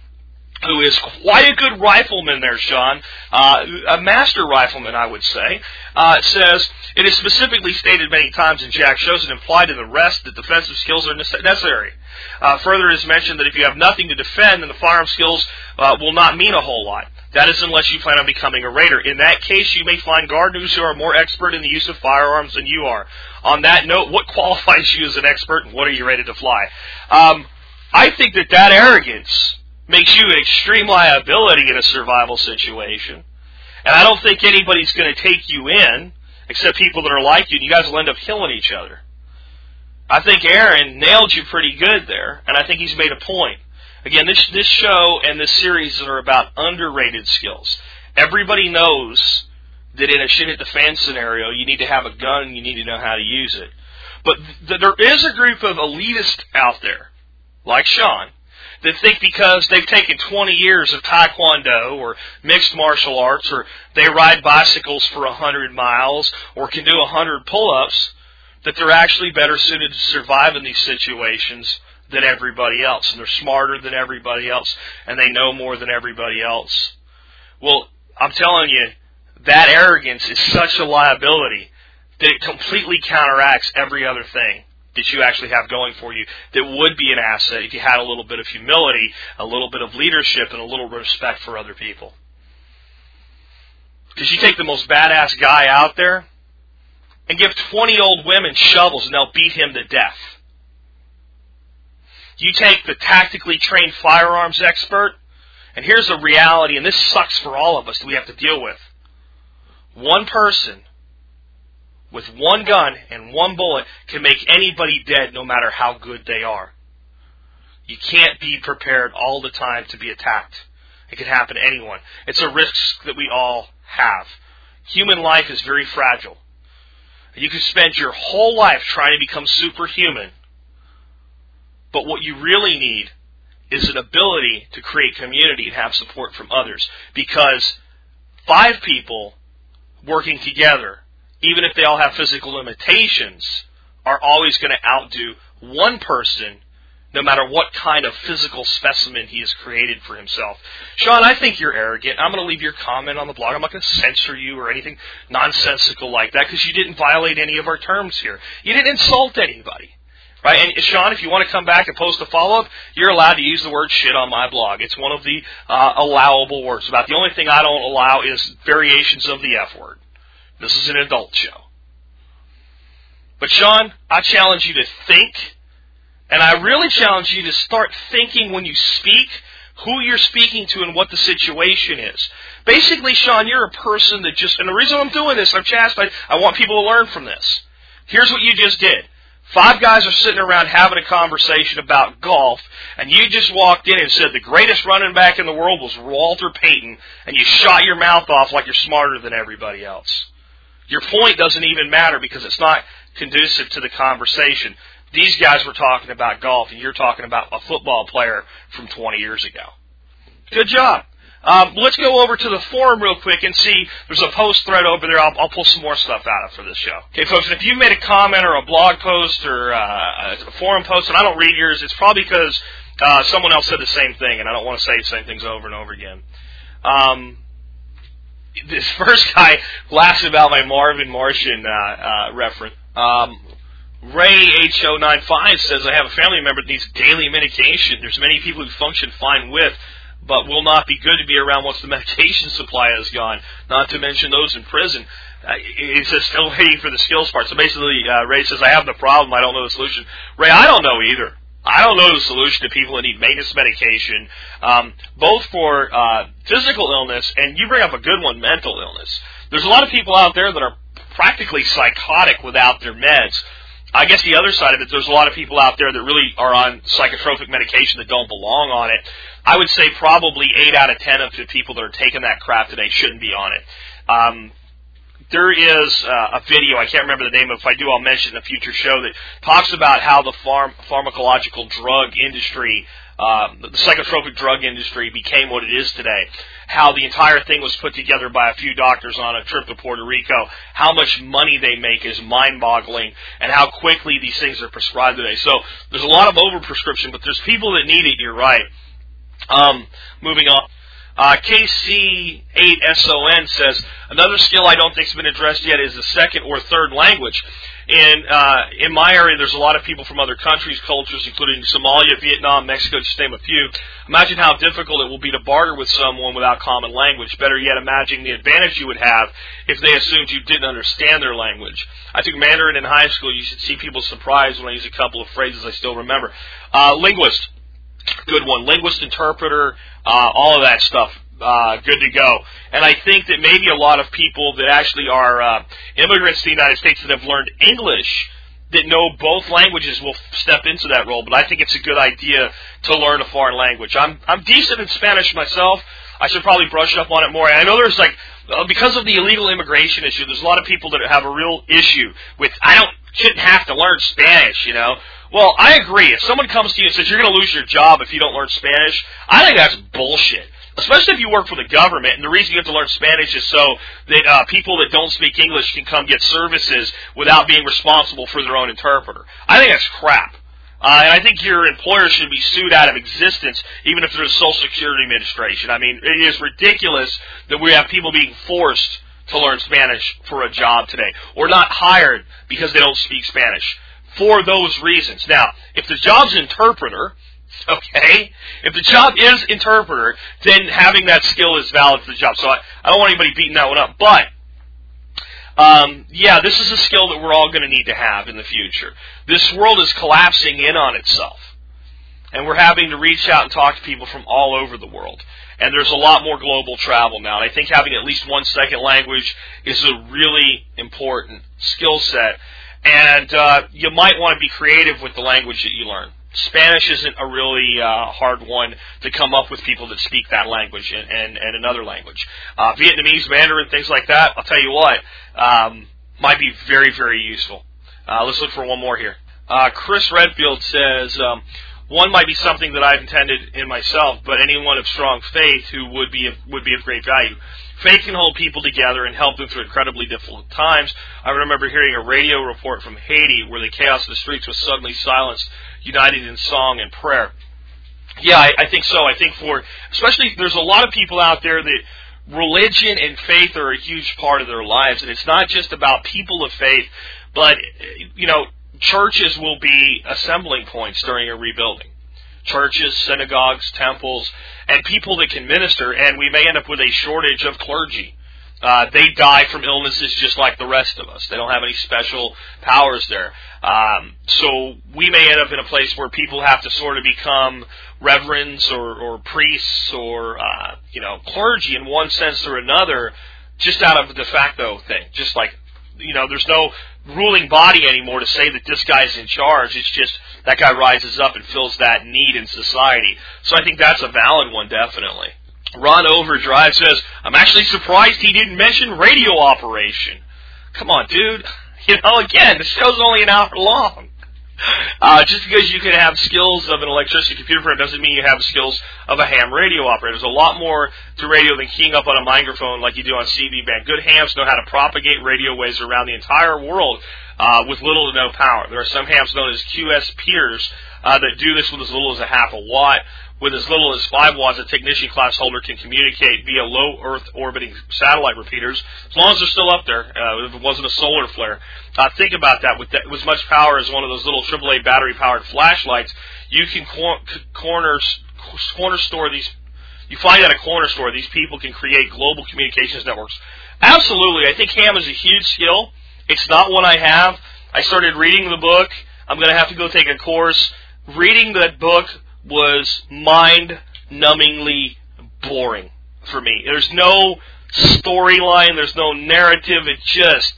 who is quite a good rifleman there, Sean, uh, a master rifleman, I would say, uh, says it is specifically stated many times in Jack shows and implied in the rest that defensive skills are necessary. Uh, further, it is mentioned that if you have nothing to defend, then the firearm skills uh, will not mean a whole lot. That is unless you plan on becoming a raider. In that case, you may find gardeners who are more expert in the use of firearms than you are. On that note, what qualifies you as an expert, and what are you ready to fly? Um, I think that that arrogance makes you an extreme liability in a survival situation. And I don't think anybody's going to take you in except people that are like you, and you guys will end up killing each other. I think Aaron nailed you pretty good there, and I think he's made a point. Again, this this show and this series are about underrated skills. Everybody knows that in a shit at the fan scenario, you need to have a gun you need to know how to use it. But th- there is a group of elitists out there, like Sean, that think because they've taken 20 years of taekwondo or mixed martial arts or they ride bicycles for 100 miles or can do 100 pull-ups that they're actually better suited to survive in these situations than everybody else and they're smarter than everybody else and they know more than everybody else. Well, I'm telling you, that arrogance is such a liability that it completely counteracts every other thing that you actually have going for you that would be an asset if you had a little bit of humility, a little bit of leadership, and a little respect for other people. Because you take the most badass guy out there and give 20 old women shovels and they'll beat him to death. You take the tactically trained firearms expert, and here's the reality, and this sucks for all of us that we have to deal with. One person with one gun and one bullet can make anybody dead no matter how good they are. You can't be prepared all the time to be attacked. It can happen to anyone. It's a risk that we all have. Human life is very fragile. You can spend your whole life trying to become superhuman. But what you really need is an ability to create community and have support from others. Because five people working together even if they all have physical limitations, are always going to outdo one person no matter what kind of physical specimen he has created for himself. Sean, I think you're arrogant. I'm going to leave your comment on the blog. I'm not going to censor you or anything nonsensical like that because you didn't violate any of our terms here. You didn't insult anybody. Right? And Sean, if you want to come back and post a follow up, you're allowed to use the word shit on my blog. It's one of the uh, allowable words. About the only thing I don't allow is variations of the F word. This is an adult show. But Sean, I challenge you to think, and I really challenge you to start thinking when you speak who you're speaking to and what the situation is. Basically, Sean, you're a person that just, and the reason I'm doing this, I'm chastised, I want people to learn from this. Here's what you just did. Five guys are sitting around having a conversation about golf, and you just walked in and said the greatest running back in the world was Walter Payton, and you shot your mouth off like you're smarter than everybody else. Your point doesn't even matter because it's not conducive to the conversation. These guys were talking about golf, and you're talking about a football player from 20 years ago. Good job. Um, let's go over to the forum real quick and see. There's a post thread over there. I'll, I'll pull some more stuff out of for this show. Okay, folks. If you made a comment or a blog post or uh, a forum post, and I don't read yours, it's probably because uh, someone else said the same thing, and I don't want to say the same things over and over again. Um, this first guy laughs about my Marvin Martian uh, uh, reference. Um, Ray H095 says, I have a family member that needs daily medication. There's many people who function fine with, but will not be good to be around once the medication supply is gone, not to mention those in prison. Uh, he says, still waiting for the skills part. So basically, uh, Ray says, I have the problem, I don't know the solution. Ray, I don't know either. I don't know the solution to people that need maintenance medication, um, both for uh, physical illness and you bring up a good one, mental illness. There's a lot of people out there that are practically psychotic without their meds. I guess the other side of it, there's a lot of people out there that really are on psychotropic medication that don't belong on it. I would say probably eight out of ten of the people that are taking that crap today shouldn't be on it. Um, there is uh, a video, I can't remember the name of If I do, I'll mention it in a future show that talks about how the pharm- pharmacological drug industry, uh, the psychotropic drug industry became what it is today. How the entire thing was put together by a few doctors on a trip to Puerto Rico. How much money they make is mind-boggling, and how quickly these things are prescribed today. So there's a lot of overprescription, but there's people that need it. You're right. Um, moving on. Uh, KC8SON says another skill I don't think has been addressed yet is the second or third language. In uh, in my area, there's a lot of people from other countries, cultures, including Somalia, Vietnam, Mexico, just name a few. Imagine how difficult it will be to barter with someone without common language. Better yet, imagine the advantage you would have if they assumed you didn't understand their language. I took Mandarin in high school. You should see people surprised when I use a couple of phrases I still remember. Uh, linguist good one. Linguist, interpreter, uh, all of that stuff. Uh, good to go. And I think that maybe a lot of people that actually are uh, immigrants to the United States that have learned English that know both languages will step into that role. But I think it's a good idea to learn a foreign language. I'm I'm decent in Spanish myself. I should probably brush up on it more. I know there's like uh, because of the illegal immigration issue, there's a lot of people that have a real issue with I don't shouldn't have to learn Spanish, you know. Well, I agree. If someone comes to you and says you're going to lose your job if you don't learn Spanish, I think that's bullshit. Especially if you work for the government, and the reason you have to learn Spanish is so that uh, people that don't speak English can come get services without being responsible for their own interpreter. I think that's crap. Uh, and I think your employer should be sued out of existence, even if there's a Social Security Administration. I mean, it is ridiculous that we have people being forced to learn Spanish for a job today, or not hired because they don't speak Spanish for those reasons. Now, if the job's interpreter, okay, if the job is interpreter, then having that skill is valid for the job. So I, I don't want anybody beating that one up, but um, yeah, this is a skill that we're all going to need to have in the future. This world is collapsing in on itself. And we're having to reach out and talk to people from all over the world. And there's a lot more global travel now. And I think having at least one second language is a really important skill set and uh, you might want to be creative with the language that you learn. Spanish isn't a really uh, hard one to come up with people that speak that language and, and, and another language. Uh, Vietnamese, Mandarin, things like that, I'll tell you what, um, might be very, very useful. Uh, let's look for one more here. Uh, Chris Redfield says, um, one might be something that I've intended in myself, but anyone of strong faith who would be of, would be of great value. Faith can hold people together and help them through incredibly difficult times. I remember hearing a radio report from Haiti where the chaos of the streets was suddenly silenced, united in song and prayer. Yeah, I, I think so. I think for, especially, there's a lot of people out there that religion and faith are a huge part of their lives. And it's not just about people of faith, but, you know, churches will be assembling points during a rebuilding churches, synagogues, temples, and people that can minister, and we may end up with a shortage of clergy. Uh, they die from illnesses just like the rest of us. They don't have any special powers there. Um, so we may end up in a place where people have to sort of become reverends or, or priests or uh, you know clergy in one sense or another, just out of the de facto thing. Just like you know, there's no ruling body anymore to say that this guy's in charge. It's just that guy rises up and fills that need in society. So I think that's a valid one, definitely. Ron Overdrive says, I'm actually surprised he didn't mention radio operation. Come on, dude. You know, again, the show's only an hour long. Uh, just because you can have skills of an electricity computer program doesn't mean you have skills of a ham radio operator. There's a lot more to radio than keying up on a microphone like you do on CB band. Good hams know how to propagate radio waves around the entire world uh, with little to no power. There are some hams known as QRPers uh, that do this with as little as a half a watt with as little as 5 watts, a technician class holder can communicate via low Earth orbiting satellite repeaters, as long as they're still up there, uh, if it wasn't a solar flare. Uh, think about that. With, that. with as much power as one of those little AAA battery powered flashlights, you can cor- corner, corner store these. You find at a corner store, these people can create global communications networks. Absolutely. I think ham is a huge skill. It's not one I have. I started reading the book. I'm going to have to go take a course. Reading that book was mind numbingly boring for me. There's no storyline, there's no narrative, it just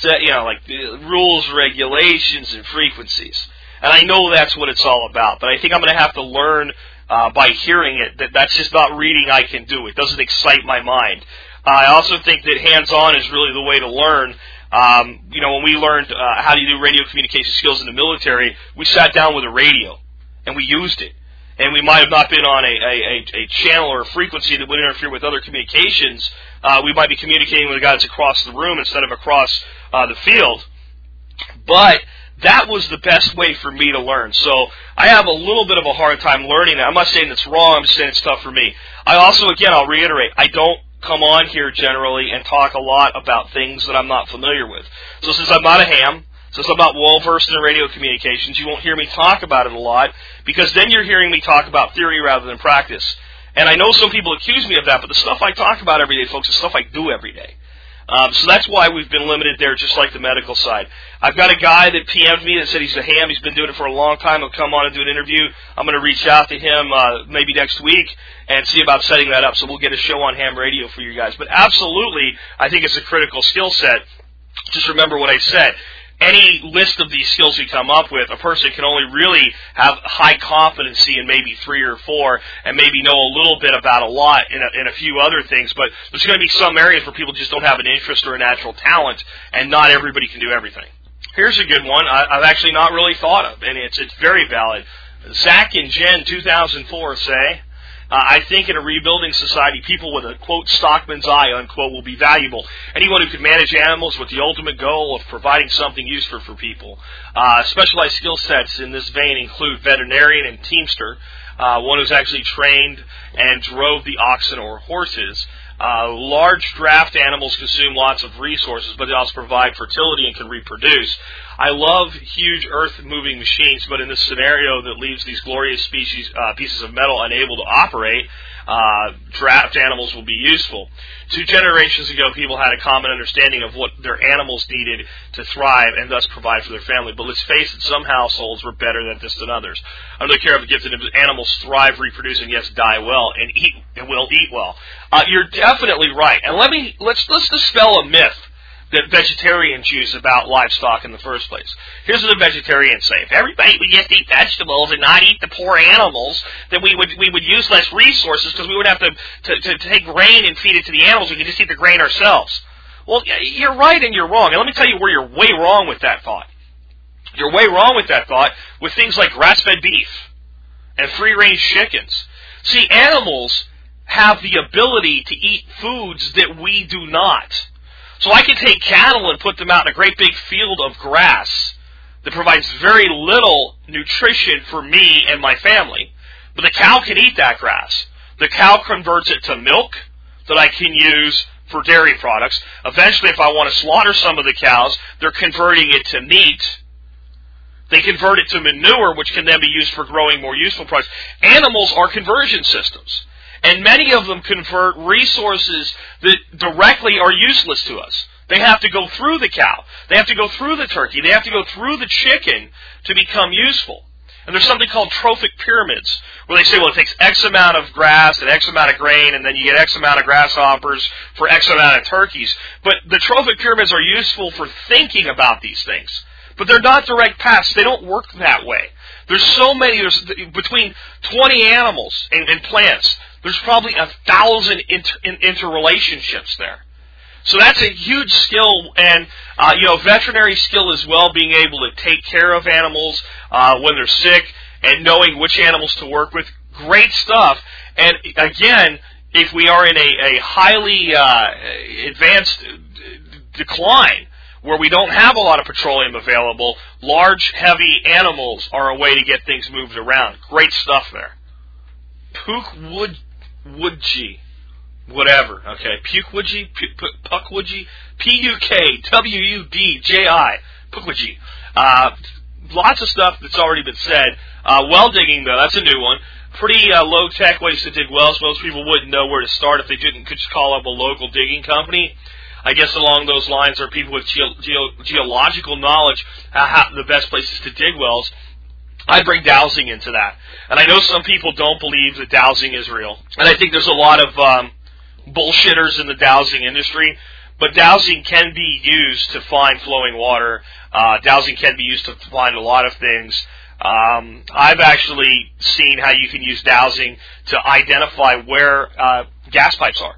set, you know, like rules, regulations, and frequencies. And I know that's what it's all about, but I think I'm going to have to learn uh, by hearing it that that's just not reading I can do. It doesn't excite my mind. I also think that hands-on is really the way to learn. Um, you know, when we learned uh, how to do radio communication skills in the military, we sat down with a radio and we used it. And we might have not been on a, a, a channel or a frequency that would interfere with other communications. Uh, we might be communicating with the guy that's across the room instead of across uh, the field. But that was the best way for me to learn. So I have a little bit of a hard time learning that. I'm not saying it's wrong. I'm just saying it's tough for me. I also, again, I'll reiterate, I don't come on here generally and talk a lot about things that I'm not familiar with. So since I'm not a ham, since I'm not well versed in radio communications, you won't hear me talk about it a lot because then you're hearing me talk about theory rather than practice. And I know some people accuse me of that, but the stuff I talk about every day, folks, is stuff I do every day. Um, so that's why we've been limited there, just like the medical side. I've got a guy that PM'd me that said he's a ham. He's been doing it for a long time. He'll come on and do an interview. I'm going to reach out to him uh, maybe next week and see about setting that up. So we'll get a show on ham radio for you guys. But absolutely, I think it's a critical skill set. Just remember what I said any list of these skills you come up with, a person can only really have high competency in maybe three or four, and maybe know a little bit about a lot in a, in a few other things. But there's going to be some areas where people just don't have an interest or a natural talent, and not everybody can do everything. Here's a good one I, I've actually not really thought of, and it's it's very valid. Zach and Jen, 2004, say. Uh, I think in a rebuilding society, people with a quote stockman's eye unquote will be valuable. Anyone who can manage animals with the ultimate goal of providing something useful for people. Uh, specialized skill sets in this vein include veterinarian and teamster, uh, one who's actually trained and drove the oxen or horses. Uh, large draft animals consume lots of resources, but they also provide fertility and can reproduce. I love huge earth-moving machines, but in this scenario that leaves these glorious species uh, pieces of metal unable to operate, uh, draft animals will be useful. Two generations ago, people had a common understanding of what their animals needed to thrive and thus provide for their family. But let's face it, some households were better at this than others. I don't care if gifted animals thrive, reproduce, and yes, die well and eat and will eat well. Uh, you're definitely right. And let me let's let's dispel a myth that vegetarians use about livestock in the first place. Here's what the vegetarians say: If everybody would just eat vegetables and not eat the poor animals, then we would we would use less resources because we would have to, to to take grain and feed it to the animals. We could just eat the grain ourselves. Well, you're right and you're wrong. And let me tell you where you're way wrong with that thought. You're way wrong with that thought with things like grass-fed beef and free-range chickens. See, animals have the ability to eat foods that we do not. So I can take cattle and put them out in a great big field of grass that provides very little nutrition for me and my family. But the cow can eat that grass. The cow converts it to milk that I can use for dairy products. Eventually, if I want to slaughter some of the cows, they're converting it to meat. They convert it to manure, which can then be used for growing more useful products. Animals are conversion systems. And many of them convert resources that directly are useless to us. They have to go through the cow. They have to go through the turkey. They have to go through the chicken to become useful. And there's something called trophic pyramids, where they say, well, it takes X amount of grass and X amount of grain, and then you get X amount of grasshoppers for X amount of turkeys. But the trophic pyramids are useful for thinking about these things. But they're not direct paths. They don't work that way. There's so many, there's between 20 animals and, and plants, there's probably a thousand inter, interrelationships there. So that's a huge skill, and uh, you know, veterinary skill as well, being able to take care of animals uh, when they're sick and knowing which animals to work with. Great stuff. And again, if we are in a, a highly uh, advanced decline where we don't have a lot of petroleum available, large, heavy animals are a way to get things moved around. Great stuff there. Pook wood woodji whatever. Okay, Pukwudji, Pukwudji, P-U-K-W-U-D-J-I, Pukwudji. Uh, lots of stuff that's already been said. Uh, well digging though, that's a new one. Pretty uh, low tech ways to dig wells. Most people wouldn't know where to start if they didn't could just call up a local digging company. I guess along those lines are people with ge- ge- geological knowledge uh, how the best places to dig wells. I bring dowsing into that. And I know some people don't believe that dowsing is real. And I think there's a lot of um, bullshitters in the dowsing industry, but dowsing can be used to find flowing water. Uh, dowsing can be used to find a lot of things. Um, I've actually seen how you can use dowsing to identify where uh, gas pipes are.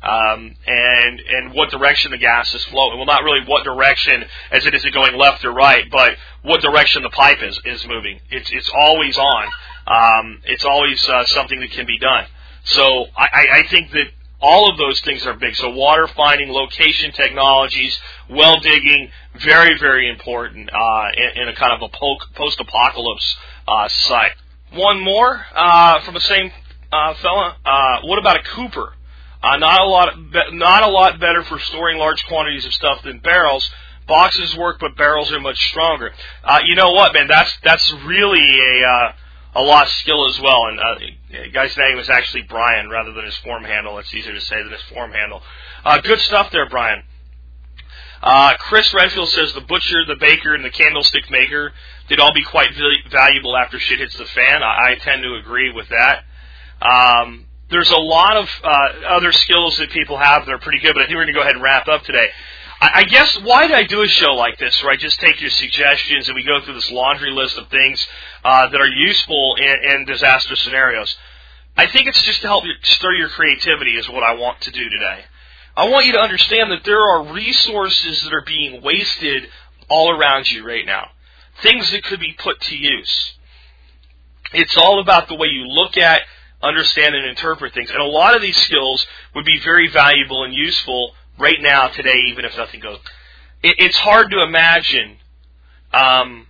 Um, and and what direction the gas is flowing. Well, not really what direction, as it is it going left or right, but what direction the pipe is is moving. It's it's always on. Um, it's always uh, something that can be done. So I, I think that all of those things are big. So water finding, location technologies, well digging, very, very important uh, in, in, a kind of a post-apocalypse uh, site. One more uh, from the same uh, fella. Uh, what about a Cooper? Uh, not a lot, not a lot better for storing large quantities of stuff than barrels. Boxes work, but barrels are much stronger. you know what, man? That's that's really a a lost skill as well. And uh, guy's name was actually Brian rather than his form handle. It's easier to say than his form handle. Uh, good stuff there, Brian. Uh, Chris Redfield says the butcher, the baker, and the candlestick maker did all be quite valuable after shit hits the fan. I, I tend to agree with that. Um, there's a lot of uh, other skills that people have that are pretty good, but I think we're going to go ahead and wrap up today. I guess why did I do a show like this where I just take your suggestions and we go through this laundry list of things uh, that are useful in, in disaster scenarios? I think it's just to help you stir your creativity is what I want to do today. I want you to understand that there are resources that are being wasted all around you right now. Things that could be put to use. It's all about the way you look at, understand, and interpret things. And a lot of these skills would be very valuable and useful right now, today, even if nothing goes. It, it's hard to imagine um,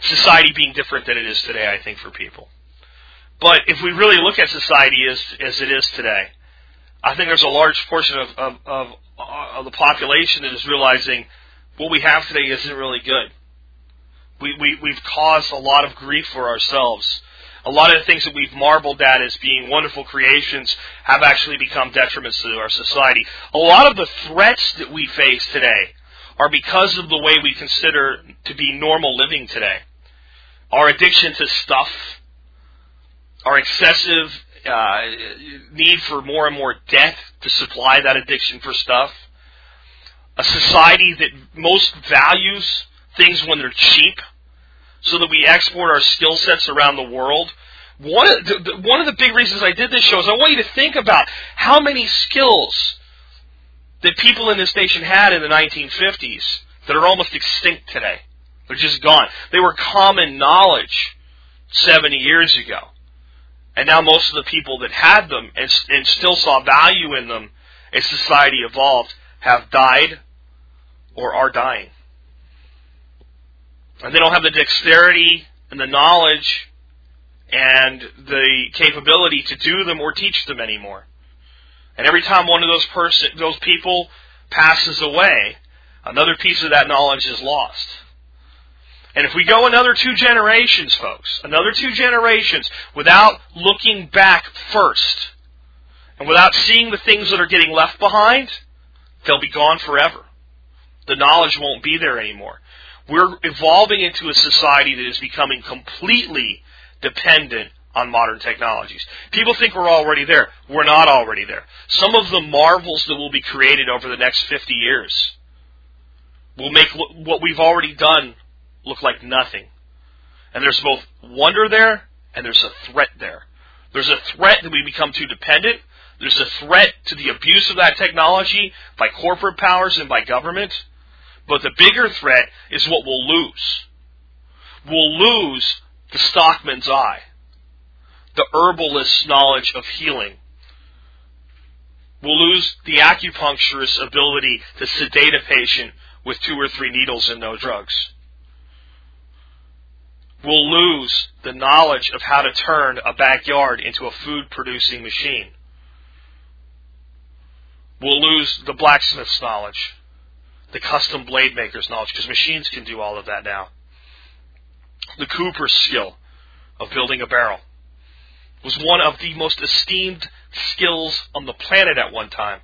society being different than it is today. I think for people, but if we really look at society as as it is today, I think there's a large portion of of, of, of the population that is realizing what we have today isn't really good. We, we, we've caused a lot of grief for ourselves a lot of the things that we've marveled at as being wonderful creations have actually become detriments to our society. A lot of the threats that we face today are because of the way we consider to be normal living today. Our addiction to stuff, our excessive uh, need for more and more debt to supply that addiction for stuff, a society that most values things when they're cheap so that we export our skill sets around the world. One of, the, one of the big reasons I did this show is I want you to think about how many skills that people in this nation had in the 1950s that are almost extinct today. They're just gone. They were common knowledge 70 years ago. And now most of the people that had them and, and still saw value in them as society evolved have died or are dying. And they don't have the dexterity and the knowledge and the capability to do them or teach them anymore. And every time one of those person, those people passes away, another piece of that knowledge is lost. And if we go another two generations, folks, another two generations without looking back first, And without seeing the things that are getting left behind, they'll be gone forever. The knowledge won't be there anymore. We're evolving into a society that is becoming completely dependent on modern technologies. People think we're already there. We're not already there. Some of the marvels that will be created over the next 50 years will make what we've already done look like nothing. And there's both wonder there and there's a threat there. There's a threat that we become too dependent. There's a threat to the abuse of that technology by corporate powers and by government. But the bigger threat is what we'll lose. We'll lose the stockman's eye, the herbalist's knowledge of healing. We'll lose the acupuncturist's ability to sedate a patient with two or three needles and no drugs. We'll lose the knowledge of how to turn a backyard into a food producing machine. We'll lose the blacksmith's knowledge the custom blade maker's knowledge, because machines can do all of that now. The cooper's skill of building a barrel was one of the most esteemed skills on the planet at one time.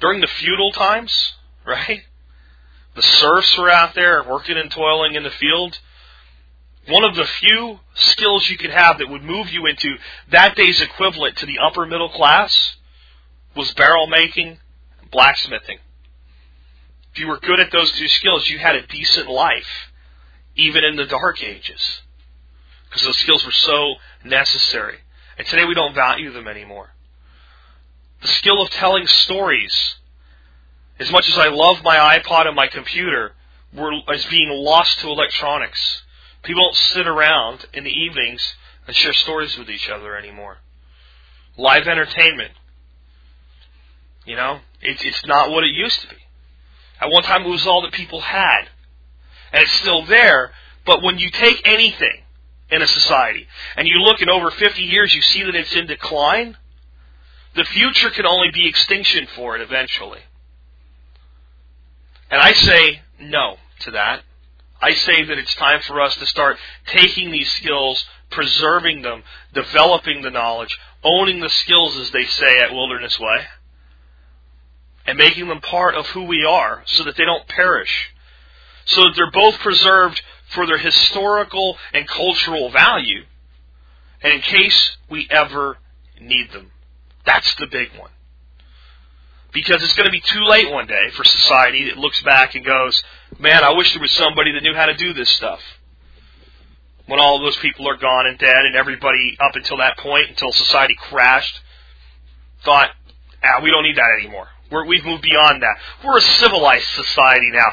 During the feudal times, right? The serfs were out there working and toiling in the field. One of the few skills you could have that would move you into that day's equivalent to the upper middle class was barrel making, blacksmithing if you were good at those two skills, you had a decent life, even in the dark ages. Because those skills were so necessary. And today we don't value them anymore. The skill of telling stories, as much as I love my iPod and my computer, is being lost to electronics. People don't sit around in the evenings and share stories with each other anymore. Live entertainment. You know, it, it's not what it used to be. At one time, it was all that people had. And it's still there, but when you take anything in a society and you look in over 50 years, you see that it's in decline, the future can only be extinction for it eventually. And I say no to that. I say that it's time for us to start taking these skills, preserving them, developing the knowledge, owning the skills, as they say at Wilderness Way and making them part of who we are so that they don't perish. So that they're both preserved for their historical and cultural value and in case we ever need them. That's the big one. Because it's going to be too late one day for society that looks back and goes, man, I wish there was somebody that knew how to do this stuff. When all those people are gone and dead and everybody up until that point, until society crashed, thought, ah, we don't need that anymore. We're, we've moved beyond that. We're a civilized society now.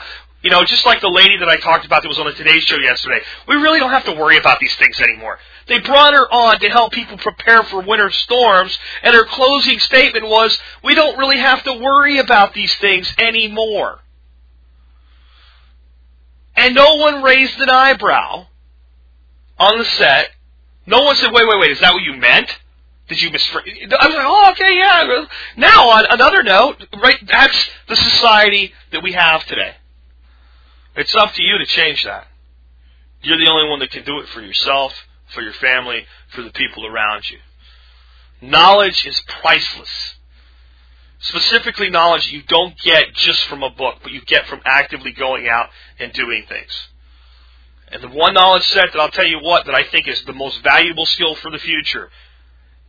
You know, just like the lady that I talked about that was on the Today Show yesterday, we really don't have to worry about these things anymore. They brought her on to help people prepare for winter storms, and her closing statement was, we don't really have to worry about these things anymore. And no one raised an eyebrow on the set. No one said, wait, wait, wait, is that what you meant? Did you misread? I was like, oh, okay, yeah. Now, on another note, right, that's the society that we have today. It's up to you to change that. You're the only one that can do it for yourself, for your family, for the people around you. Knowledge is priceless. Specifically, knowledge you don't get just from a book, but you get from actively going out and doing things. And the one knowledge set that I'll tell you what that I think is the most valuable skill for the future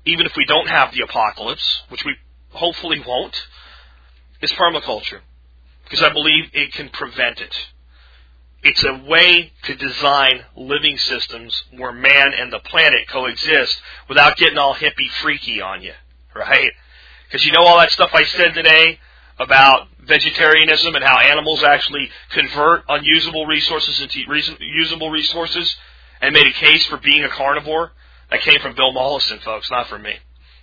even if we don't have the apocalypse, which we hopefully won't, is permaculture. Because I believe it can prevent it. It's a way to design living systems where man and the planet coexist without getting all hippie freaky on you, right? Because you know all that stuff I said today about vegetarianism and how animals actually convert unusable resources into usable resources and made a case for being a carnivore? That came from Bill Mollison, folks, not from me.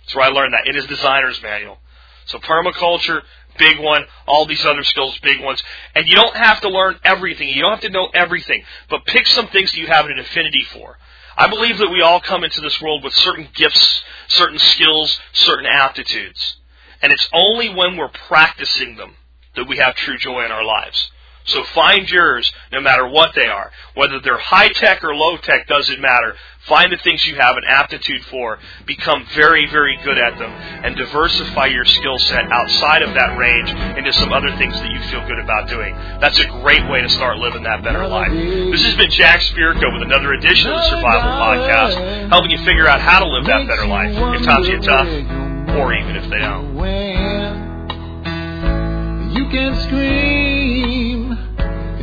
That's where I learned that in his designer's manual. So permaculture, big one. All these other skills, big ones. And you don't have to learn everything. You don't have to know everything. But pick some things that you have an affinity for. I believe that we all come into this world with certain gifts, certain skills, certain aptitudes. And it's only when we're practicing them that we have true joy in our lives. So find yours no matter what they are. Whether they're high tech or low tech doesn't matter. Find the things you have an aptitude for. Become very, very good at them and diversify your skill set outside of that range into some other things that you feel good about doing. That's a great way to start living that better life. This has been Jack Spirko with another edition of the Survival Podcast, helping you figure out how to live that better life if times get tough or even if they don't. You can scream